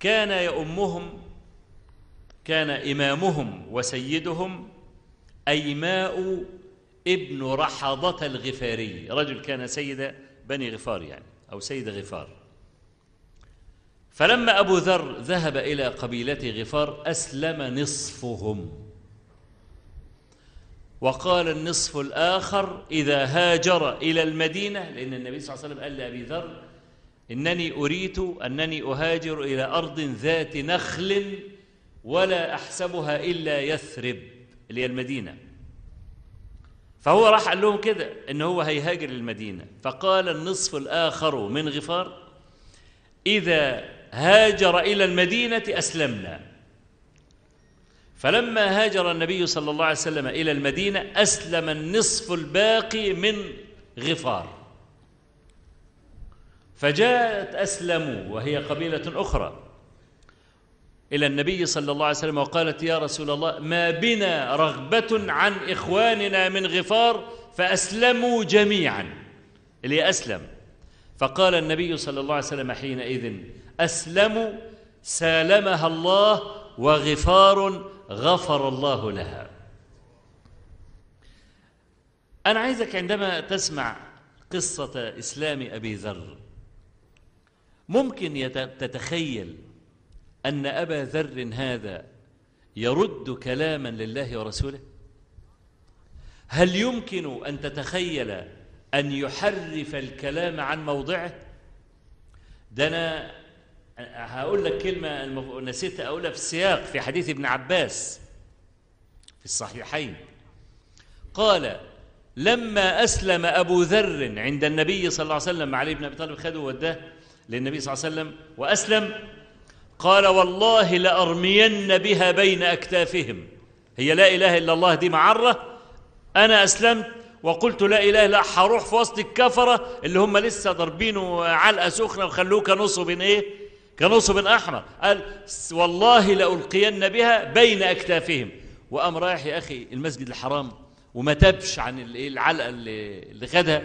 كان يؤمهم كان إمامهم وسيدهم أيماء ابن رحضة الغفاري. رجل كان سيد بني غفار يعني أو سيد غفار. فلما أبو ذر ذهب إلى قبيلة غفار أسلم نصفهم. وقال النصف الآخر إذا هاجر إلى المدينة لأن النبي صلى الله عليه وسلم قال لأبي ذر إنني أريت أنني أهاجر إلى أرض ذات نخل ولا أحسبها إلا يثرب اللي هي المدينة. فهو راح قال لهم كده إن هو هيهاجر المدينة فقال النصف الآخر من غفار إذا هاجر إلى المدينة أسلمنا. فلما هاجر النبي صلى الله عليه وسلم إلى المدينة أسلم النصف الباقي من غفار. فجاءت اسلموا وهي قبيلة أخرى. إلى النبي صلى الله عليه وسلم وقالت يا رسول الله ما بنا رغبة عن إخواننا من غفار فأسلموا جميعا. اللي أسلم. فقال النبي صلى الله عليه وسلم حينئذ أسلموا سالمها الله وغفار غفر الله لها. أنا عايزك عندما تسمع قصة إسلام أبي ذر ممكن تتخيل أن أبا ذر هذا يرد كلاما لله ورسوله؟ هل يمكن أن تتخيل أن يحرف الكلام عن موضعه؟ ده أنا هقول لك كلمة نسيت أقولها في السياق في حديث ابن عباس في الصحيحين. قال لما أسلم أبو ذر عند النبي صلى الله عليه وسلم علي بن أبي طالب خده وداه للنبي صلى الله عليه وسلم وأسلم قال والله لأرمين بها بين أكتافهم. هي لا إله إلا الله دي معرة. أنا أسلمت وقلت لا إله إلا هروح في وسط الكفرة اللي هم لسه ضاربينه علقة سخنة وخلوه كنصب إيه؟ كنصب أحمر. قال والله لألقين بها بين أكتافهم. وقام رايح يا أخي المسجد الحرام وما تبش عن العلقة اللي خدها.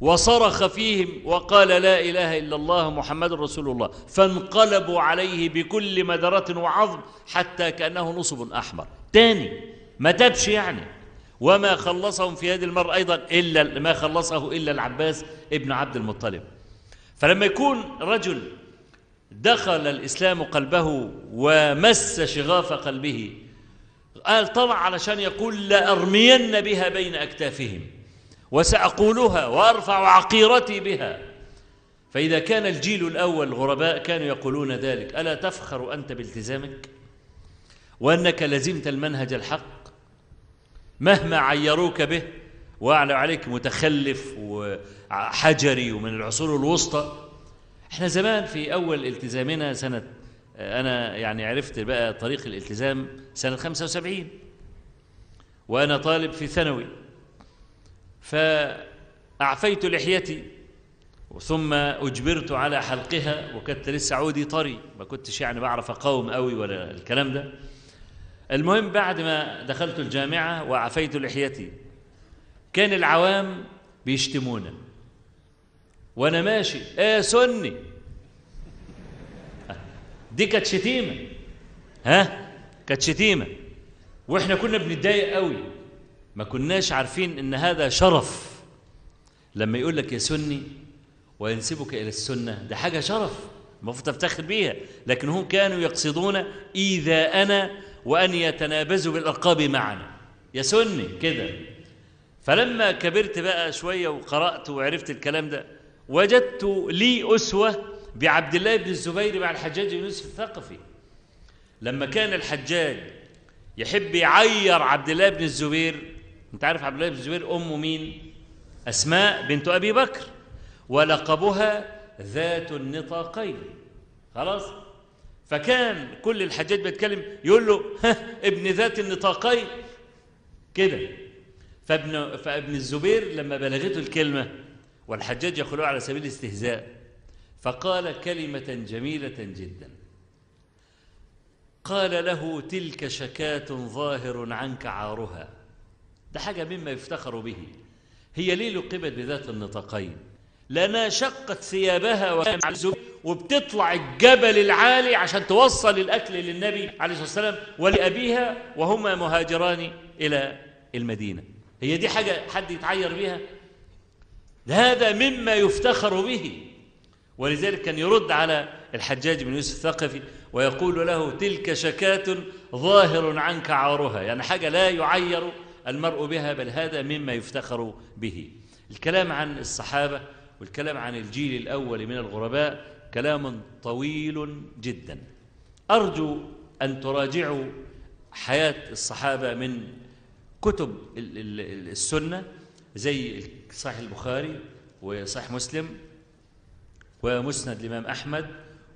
وصرخ فيهم وقال لا إله إلا الله محمد رسول الله فانقلبوا عليه بكل مدرة وعظم حتى كأنه نصب أحمر. تاني ما تبش يعني. وما خلصهم في هذه المرة أيضا إلا ما خلصه إلا العباس ابن عبد المطلب. فلما يكون رجل دخل الإسلام قلبه ومس شغاف قلبه قال طلع علشان يقول لأرمين بها بين أكتافهم. وسأقولها وأرفع عقيرتي بها. فإذا كان الجيل الأول الغرباء كانوا يقولون ذلك. ألا تفخر أنت بالتزامك؟ وأنك لزمت المنهج الحق؟ مهما عيروك به وأعلى عليك متخلف وحجري ومن العصور الوسطى. إحنا زمان في أول التزامنا سنة أنا يعني عرفت بقى طريق الالتزام سنة 75 وأنا طالب في ثانوي. فأعفيت لحيتي ثم أجبرت على حلقها وكنت لسه عودي طري ما كنتش يعني بعرف أقاوم قوي ولا الكلام ده. المهم بعد ما دخلت الجامعة وعفيت لحيتي كان العوام بيشتمونا. وأنا ماشي آه سني. دي كانت شتيمة. ها؟ كانت شتيمة. وإحنا كنا بنتضايق قوي ما كناش عارفين إن هذا شرف. لما يقول لك يا سني وينسبك إلى السنة ده حاجة شرف المفروض تفتخر بيها. لكن هم كانوا يقصدون ايذاءنا وأن يتنابزوا بالألقاب معنا. يا سني كده. فلما كبرت بقى شوية وقرأت وعرفت الكلام ده وجدت لي أسوة بعبد الله بن الزبير مع الحجاج بن يوسف الثقفي. لما كان الحجاج يحب يعير عبد الله بن الزبير انت عارف عبد الله بن الزبير امه مين؟ أسماء بنت أبي بكر ولقبها ذات النطاقين. خلاص؟ فكان كل الحجاج بيتكلم يقول له ها ابن ذات النطاقين. كده. فابن فابن الزبير لما بلغته الكلمة والحجاج يقولها على سبيل الاستهزاء فقال كلمة جميلة جدا. قال له تلك شكاة ظاهر عنك عارها. ده حاجة مما يفتخر به. هي ليه لقبت بذات النطاقين لأنها شقت ثيابها وبتطلع الجبل العالي عشان توصل الأكل للنبي عليه الصلاة والسلام ولأبيها وهما مهاجران إلى المدينة. هي دي حاجة حد يتعير بيها؟ هذا مما يفتخر به. ولذلك كان يرد على الحجاج بن يوسف الثقفي ويقول له تلك شكاة ظاهر عنك عارها. يعني حاجة لا يعير المرء بها بل هذا مما يفتخر به. الكلام عن الصحابة والكلام عن الجيل الأول من الغرباء كلام طويل جدا. أرجو أن تراجعوا حياة الصحابة من كتب السنة زي صحيح البخاري وصحيح مسلم ومسند الإمام أحمد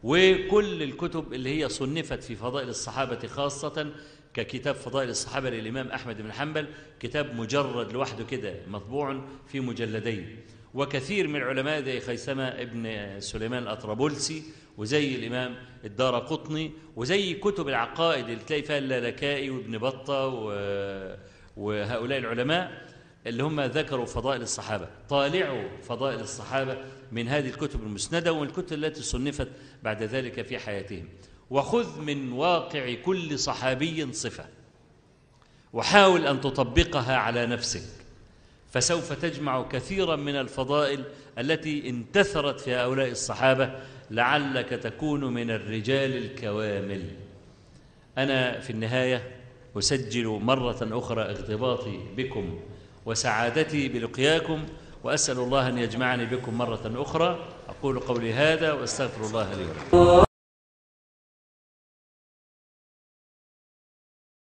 وكل الكتب اللي هي صنفت في فضائل الصحابة خاصة ككتاب فضائل الصحابة للإمام أحمد بن حنبل كتاب مجرد لوحده كده مطبوع في مجلدين. وكثير من العلماء زي خيثمة ابن سليمان الأطرابلسي وزي الإمام الدار قطني وزي كتب العقائد اللي تلاقي فيها اللالكائي وابن بطة وهؤلاء العلماء اللي هم ذكروا فضائل الصحابة طالعوا فضائل الصحابة من هذه الكتب المسندة والكتب التي صنفت بعد ذلك في حياتهم. وخذ من واقع كل صحابي صفة وحاول أن تطبقها على نفسك فسوف تجمع كثيرا من الفضائل التي انتثرت في هؤلاء الصحابة لعلك تكون من الرجال الكوامل. أنا في النهاية أسجل مرة أخرى اغتباطي بكم وسعادتي بلقياكم وأسأل الله أن يجمعني بكم مرة أخرى. أقول قولي هذا وأستغفر الله لي ولكم.